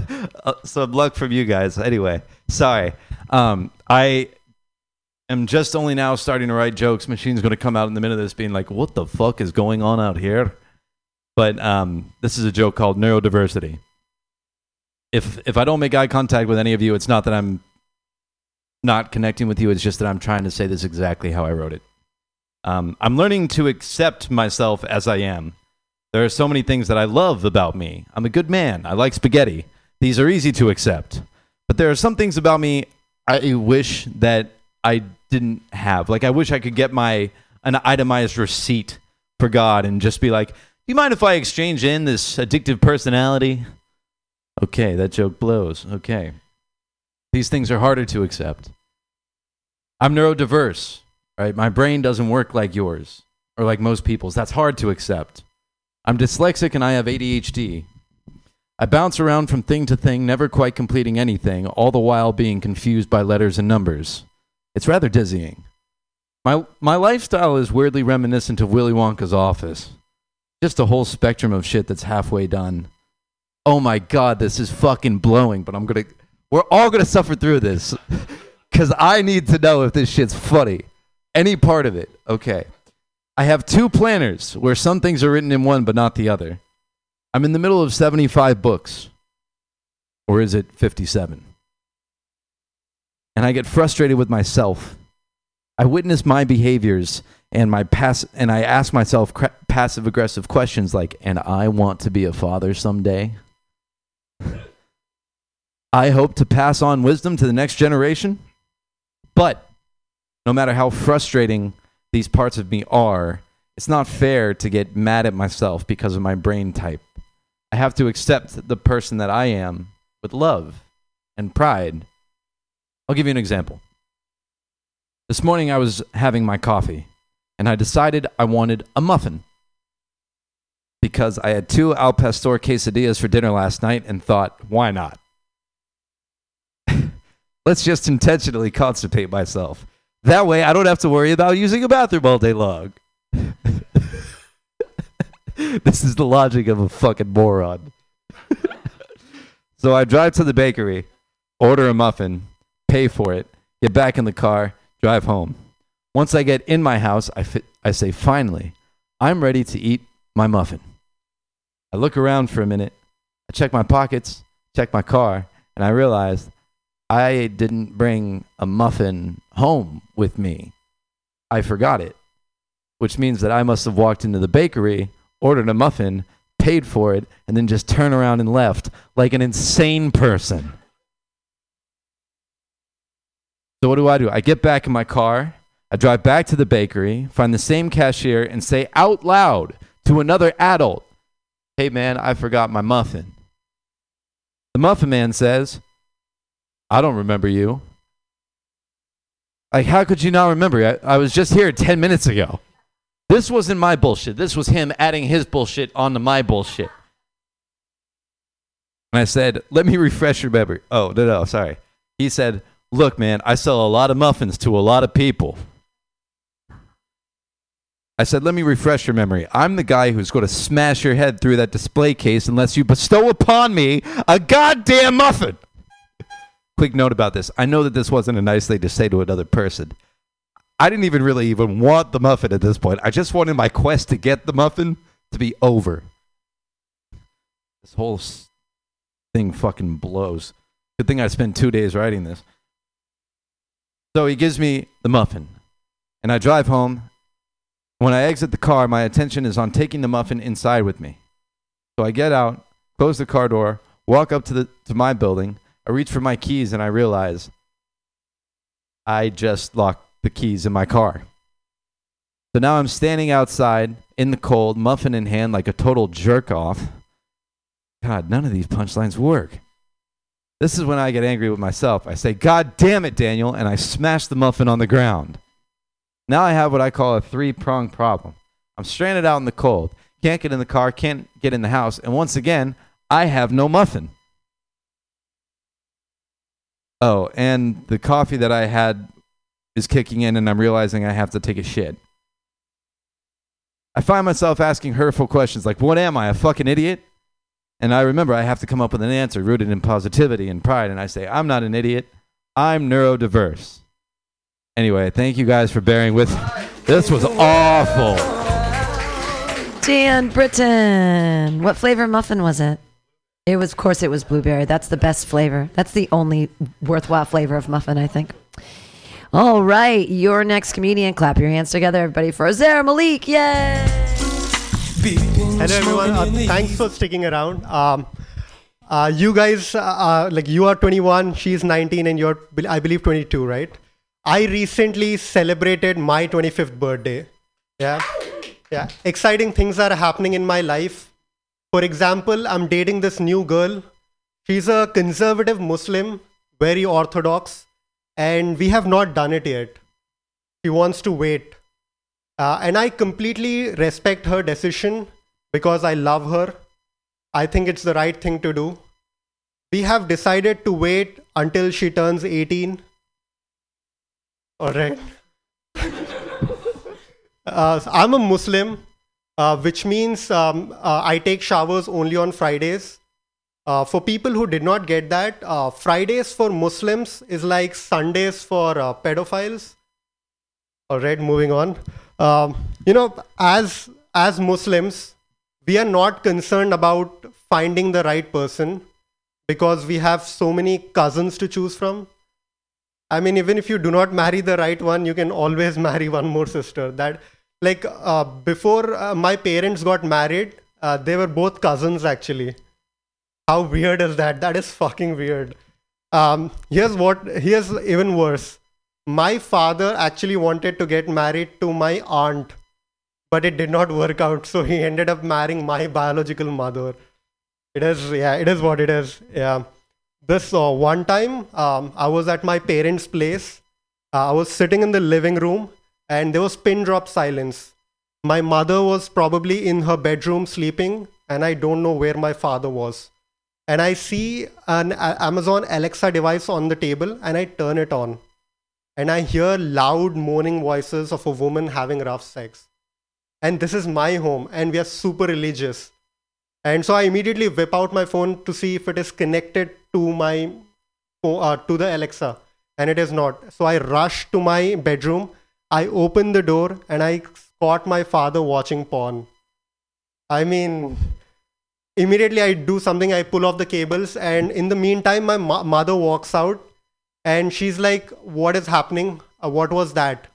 some luck from you guys. Anyway, sorry. Um, I am just only now starting to write jokes. Machine's going to come out in the minute of this being like, what the fuck is going on out here? But um, this is a joke called neurodiversity. If, if I don't make eye contact with any of you, it's not that I'm not connecting with you, it's just that I'm trying to say this exactly how I wrote it. Um, I'm learning to accept myself as I am. There are so many things that I love about me. I'm a good man. I like spaghetti. These are easy to accept. But there are some things about me I wish that I didn't have. Like I wish I could get my an itemized receipt for God and just be like, "Do you mind if I exchange in this addictive personality?" Okay, that joke blows. Okay. These things are harder to accept. I'm neurodiverse, right? My brain doesn't work like yours or like most people's. That's hard to accept. I'm dyslexic and I have ADHD. I bounce around from thing to thing, never quite completing anything, all the while being confused by letters and numbers. It's rather dizzying. My, my lifestyle is weirdly reminiscent of Willy Wonka's office. Just a whole spectrum of shit that's halfway done. Oh my god, this is fucking blowing, but I'm gonna. We're all gonna suffer through this. [laughs] Because I need to know if this shit's funny. Any part of it. Okay. I have two planners where some things are written in one but not the other. I'm in the middle of 75 books. Or is it 57? And I get frustrated with myself. I witness my behaviors and my pass and I ask myself cra- passive aggressive questions like and I want to be a father someday. [laughs] I hope to pass on wisdom to the next generation. But no matter how frustrating these parts of me are, it's not fair to get mad at myself because of my brain type. I have to accept the person that I am with love and pride. I'll give you an example. This morning I was having my coffee and I decided I wanted a muffin because I had two Al Pastor quesadillas for dinner last night and thought, why not? [laughs] Let's just intentionally constipate myself. That way I don't have to worry about using a bathroom all day long. [laughs] this is the logic of a fucking moron. [laughs] so I drive to the bakery, order a muffin, pay for it, get back in the car, drive home. Once I get in my house, I, fi- I say, finally, I'm ready to eat my muffin. I look around for a minute, I check my pockets, check my car, and I realize I didn't bring a muffin home with me. I forgot it, which means that I must have walked into the bakery, ordered a muffin, paid for it, and then just turned around and left like an insane person. So, what do I do? I get back in my car, I drive back to the bakery, find the same cashier, and say out loud to another adult, Hey man, I forgot my muffin. The muffin man says, I don't remember you. Like, how could you not remember? I, I was just here 10 minutes ago. This wasn't my bullshit. This was him adding his bullshit onto my bullshit. And I said, let me refresh your memory. Oh, no, no, sorry. He said, look, man, I sell a lot of muffins to a lot of people. I said, let me refresh your memory. I'm the guy who's going to smash your head through that display case unless you bestow upon me a goddamn muffin. Quick note about this. I know that this wasn't a nice thing to say to another person. I didn't even really even want the muffin at this point. I just wanted my quest to get the muffin to be over. This whole thing fucking blows. Good thing I spent two days writing this. So he gives me the muffin, and I drive home. When I exit the car, my attention is on taking the muffin inside with me. So I get out, close the car door, walk up to the to my building. I reach for my keys and I realize I just locked the keys in my car. So now I'm standing outside in the cold, muffin in hand, like a total jerk off. God, none of these punchlines work. This is when I get angry with myself. I say, God damn it, Daniel, and I smash the muffin on the ground. Now I have what I call a three pronged problem. I'm stranded out in the cold, can't get in the car, can't get in the house, and once again, I have no muffin. Oh, and the coffee that I had is kicking in, and I'm realizing I have to take a shit. I find myself asking hurtful questions like, What am I, a fucking idiot? And I remember I have to come up with an answer rooted in positivity and pride, and I say, I'm not an idiot, I'm neurodiverse. Anyway, thank you guys for bearing with. [laughs] This was awful. Dan Britton. What flavor muffin was it? It was, of course, it was blueberry. That's the best flavor. That's the only worthwhile flavor of muffin, I think. All right, your next comedian. Clap your hands together, everybody, for Azar Malik. Yay! Hello everyone, uh, thanks for sticking around. Um, Uh, you guys, uh, uh, like you are 21, she's 19, and you're, I believe, 22, right? I recently celebrated my 25th birthday. Yeah. Yeah. Exciting things are happening in my life. For example, I'm dating this new girl. She's a conservative Muslim, very orthodox, and we have not done it yet. She wants to wait. Uh, and I completely respect her decision because I love her. I think it's the right thing to do. We have decided to wait until she turns 18. All right. [laughs] uh, so I'm a Muslim, uh, which means um, uh, I take showers only on Fridays. Uh, for people who did not get that, uh, Fridays for Muslims is like Sundays for uh, pedophiles. All right, moving on. Um, you know, as as Muslims, we are not concerned about finding the right person because we have so many cousins to choose from. I mean, even if you do not marry the right one, you can always [laughs] marry one more sister. That, like, uh, before uh, my parents got married, uh, they were both cousins actually. How weird is that? That is fucking weird. Um, here's what. Here's even worse. My father actually wanted to get married to my aunt, but it did not work out. So he ended up marrying my biological mother. It is, yeah, it is what it is. Yeah. This uh, one time, um, I was at my parents' place. Uh, I was sitting in the living room, and there was pin drop silence. My mother was probably in her bedroom sleeping, and I don't know where my father was. And I see an Amazon Alexa device on the table, and I turn it on. And I hear loud moaning voices of a woman having rough sex. And this is my home, and we are super religious. And so I immediately whip out my phone to see if it is connected to my uh, to the Alexa, and it is not. So I rush to my bedroom. I open the door and I spot my father watching porn. I mean, immediately I do something. I pull off the cables, and in the meantime, my mo- mother walks out, and she's like, "What is happening? Uh, what was that?"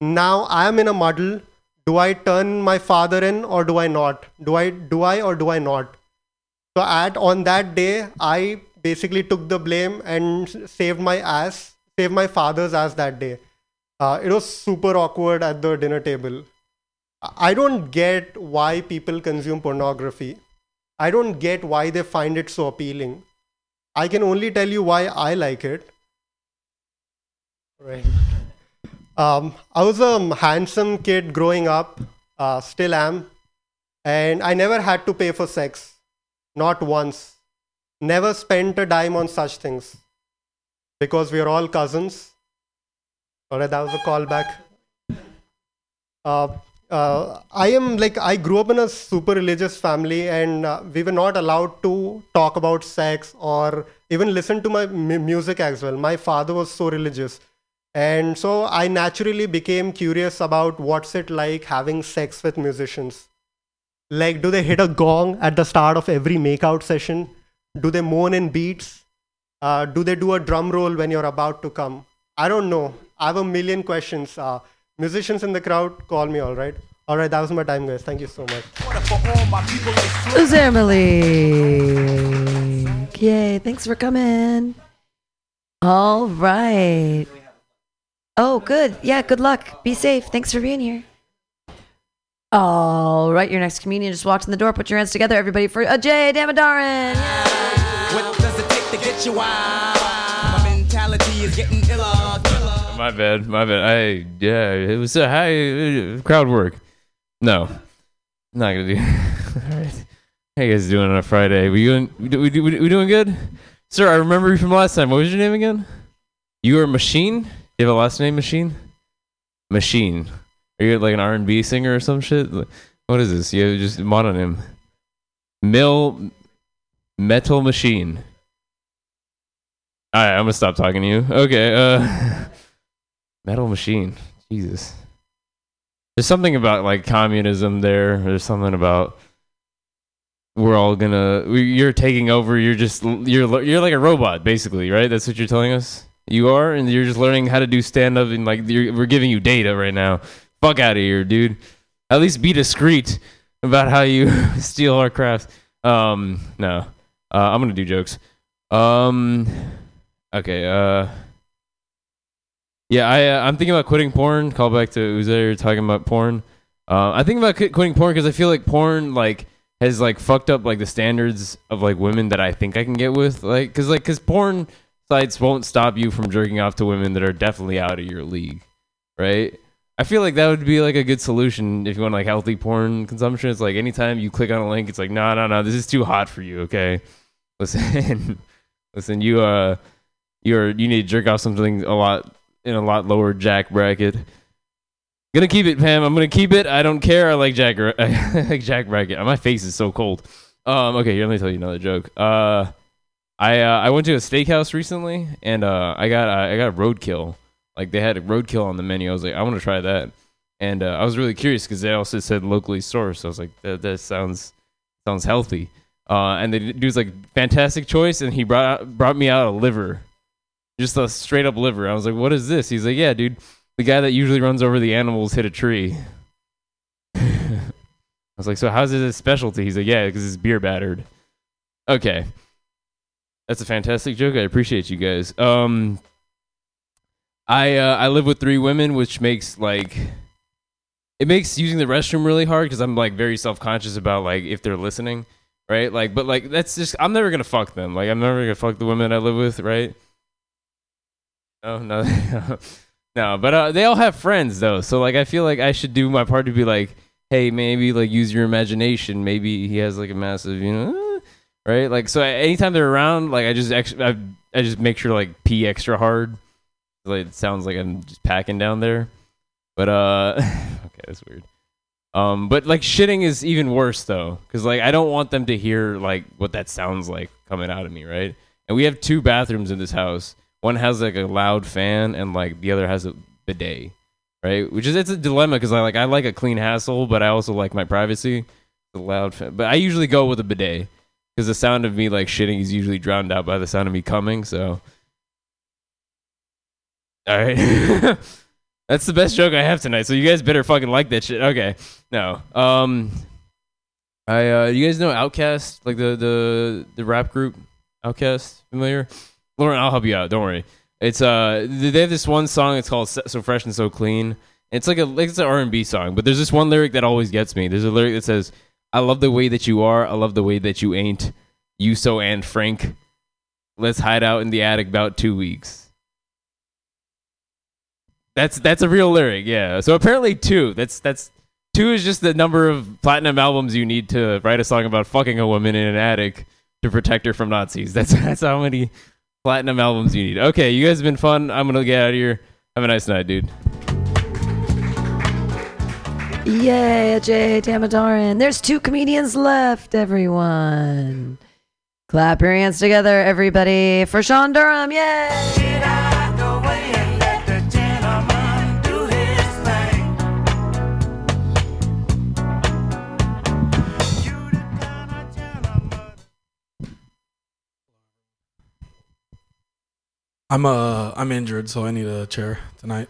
Now I am in a muddle do I turn my father in or do I not? Do I do I or do I not? So at on that day, I basically took the blame and saved my ass, saved my father's ass that day. Uh, it was super awkward at the dinner table. I- don't get why people consume pornography. I don't get why they find it so appealing. I can only tell you why I like it. Right. Um, I was a handsome kid growing up, uh, still am, and I never had to pay for sex, not once. Never spent a dime on such things because we are all cousins. Alright, that was a callback. Uh, uh, I am like, I grew up in a super religious family, and uh, we were not allowed to talk about sex or even listen to my mu- music as well. My father was so religious. And so I naturally became curious about what's it like having sex with musicians. Like, do they hit a gong at the start of every makeout session? Do they moan in beats? Uh, do they do a drum roll when you're about to come? I don't know. I have a million questions. Uh, musicians in the crowd, call me, all right? All right, that was my time, guys. Thank you so much. Who's Emily? Yay, thanks for coming. All right. Oh, good. Yeah, good luck. Be safe. Thanks for being here. All right, your next comedian just walked in the door. Put your hands together, everybody, for Ajay Damadaran. What does it take to get you wild? My mentality is getting iller, killer. My bad. My bad. I yeah. It was a high uh, crowd work. No, not gonna do. [laughs] All right. How you guys doing on a Friday? We doing? We, do- we, we doing good, sir? I remember you from last time. What was your name again? You are Machine. You have a last name, Machine. Machine. Are you like an R and B singer or some shit? What is this? You have just mononym. Mill Metal Machine. All right, I'm gonna stop talking to you. Okay. Uh, [laughs] Metal Machine. Jesus. There's something about like communism there. There's something about we're all gonna. You're taking over. You're just you're you're like a robot, basically, right? That's what you're telling us. You are, and you're just learning how to do stand up, and like we're giving you data right now. Fuck out of here, dude. At least be discreet about how you [laughs] steal our craft. Um, no. Uh, I'm gonna do jokes. Um, okay. Uh, yeah, I uh, I'm thinking about quitting porn. Call back to Uzair talking about porn. Uh, I think about quit- quitting porn because I feel like porn like has like fucked up like the standards of like women that I think I can get with. Like, because like because porn sites won't stop you from jerking off to women that are definitely out of your league, right? I feel like that would be like a good solution if you want like healthy porn consumption. It's like anytime you click on a link, it's like no, no, no, this is too hot for you. Okay, [laughs] listen, listen, you uh, you're you need to jerk off something a lot in a lot lower jack bracket. Gonna keep it, Pam. I'm gonna keep it. I don't care. I like Jack. [laughs] I like Jack bracket. My face is so cold. Um. Okay. Here, let me tell you another joke. Uh, I uh, I went to a steakhouse recently, and uh, I got uh, I got roadkill. Like they had a roadkill on the menu. I was like, I want to try that, and uh, I was really curious because they also said locally sourced. I was like, that, that sounds sounds healthy. Uh, and the dude's like, fantastic choice, and he brought brought me out a liver, just a straight up liver. I was like, what is this? He's like, yeah, dude, the guy that usually runs over the animals hit a tree. [laughs] I was like, so how's a specialty? He's like, yeah, because it's beer battered. Okay. That's a fantastic joke. I appreciate you guys. Um, I uh, I live with three women, which makes like it makes using the restroom really hard because I'm like very self conscious about like if they're listening, right? Like, but like that's just I'm never gonna fuck them. Like I'm never gonna fuck the women I live with, right? No, no, [laughs] no. But uh, they all have friends though, so like I feel like I should do my part to be like, hey, maybe like use your imagination. Maybe he has like a massive, you know, [laughs] right? Like so, anytime they're around, like I just extra, I, I just make sure like pee extra hard. Like it sounds like I'm just packing down there, but uh, [laughs] okay, that's weird. Um, but like shitting is even worse though, because like I don't want them to hear like what that sounds like coming out of me, right? And we have two bathrooms in this house. One has like a loud fan, and like the other has a bidet, right? Which is it's a dilemma because I like I like a clean hassle, but I also like my privacy. The loud fan, but I usually go with a bidet because the sound of me like shitting is usually drowned out by the sound of me coming. So, all right, [laughs] that's the best joke I have tonight. So you guys better fucking like that shit. Okay, no, um, I uh, you guys know OutKast, like the the the rap group OutKast, familiar? Lauren, I'll help you out. Don't worry. It's uh, they have this one song. It's called "So Fresh and So Clean." It's like a like it's an R and B song, but there's this one lyric that always gets me. There's a lyric that says, "I love the way that you are. I love the way that you ain't. You so Anne Frank. Let's hide out in the attic about two weeks." That's that's a real lyric, yeah. So apparently two. That's that's two is just the number of platinum albums you need to write a song about fucking a woman in an attic to protect her from Nazis. That's [laughs] that's how many platinum albums you need. Okay, you guys have been fun. I'm gonna get out of here. Have a nice night, dude. Yay, Jay Tamatoran. There's two comedians left, everyone. Clap your hands together, everybody, for Sean Durham. Yay! I'm uh I'm injured, so I need a chair tonight.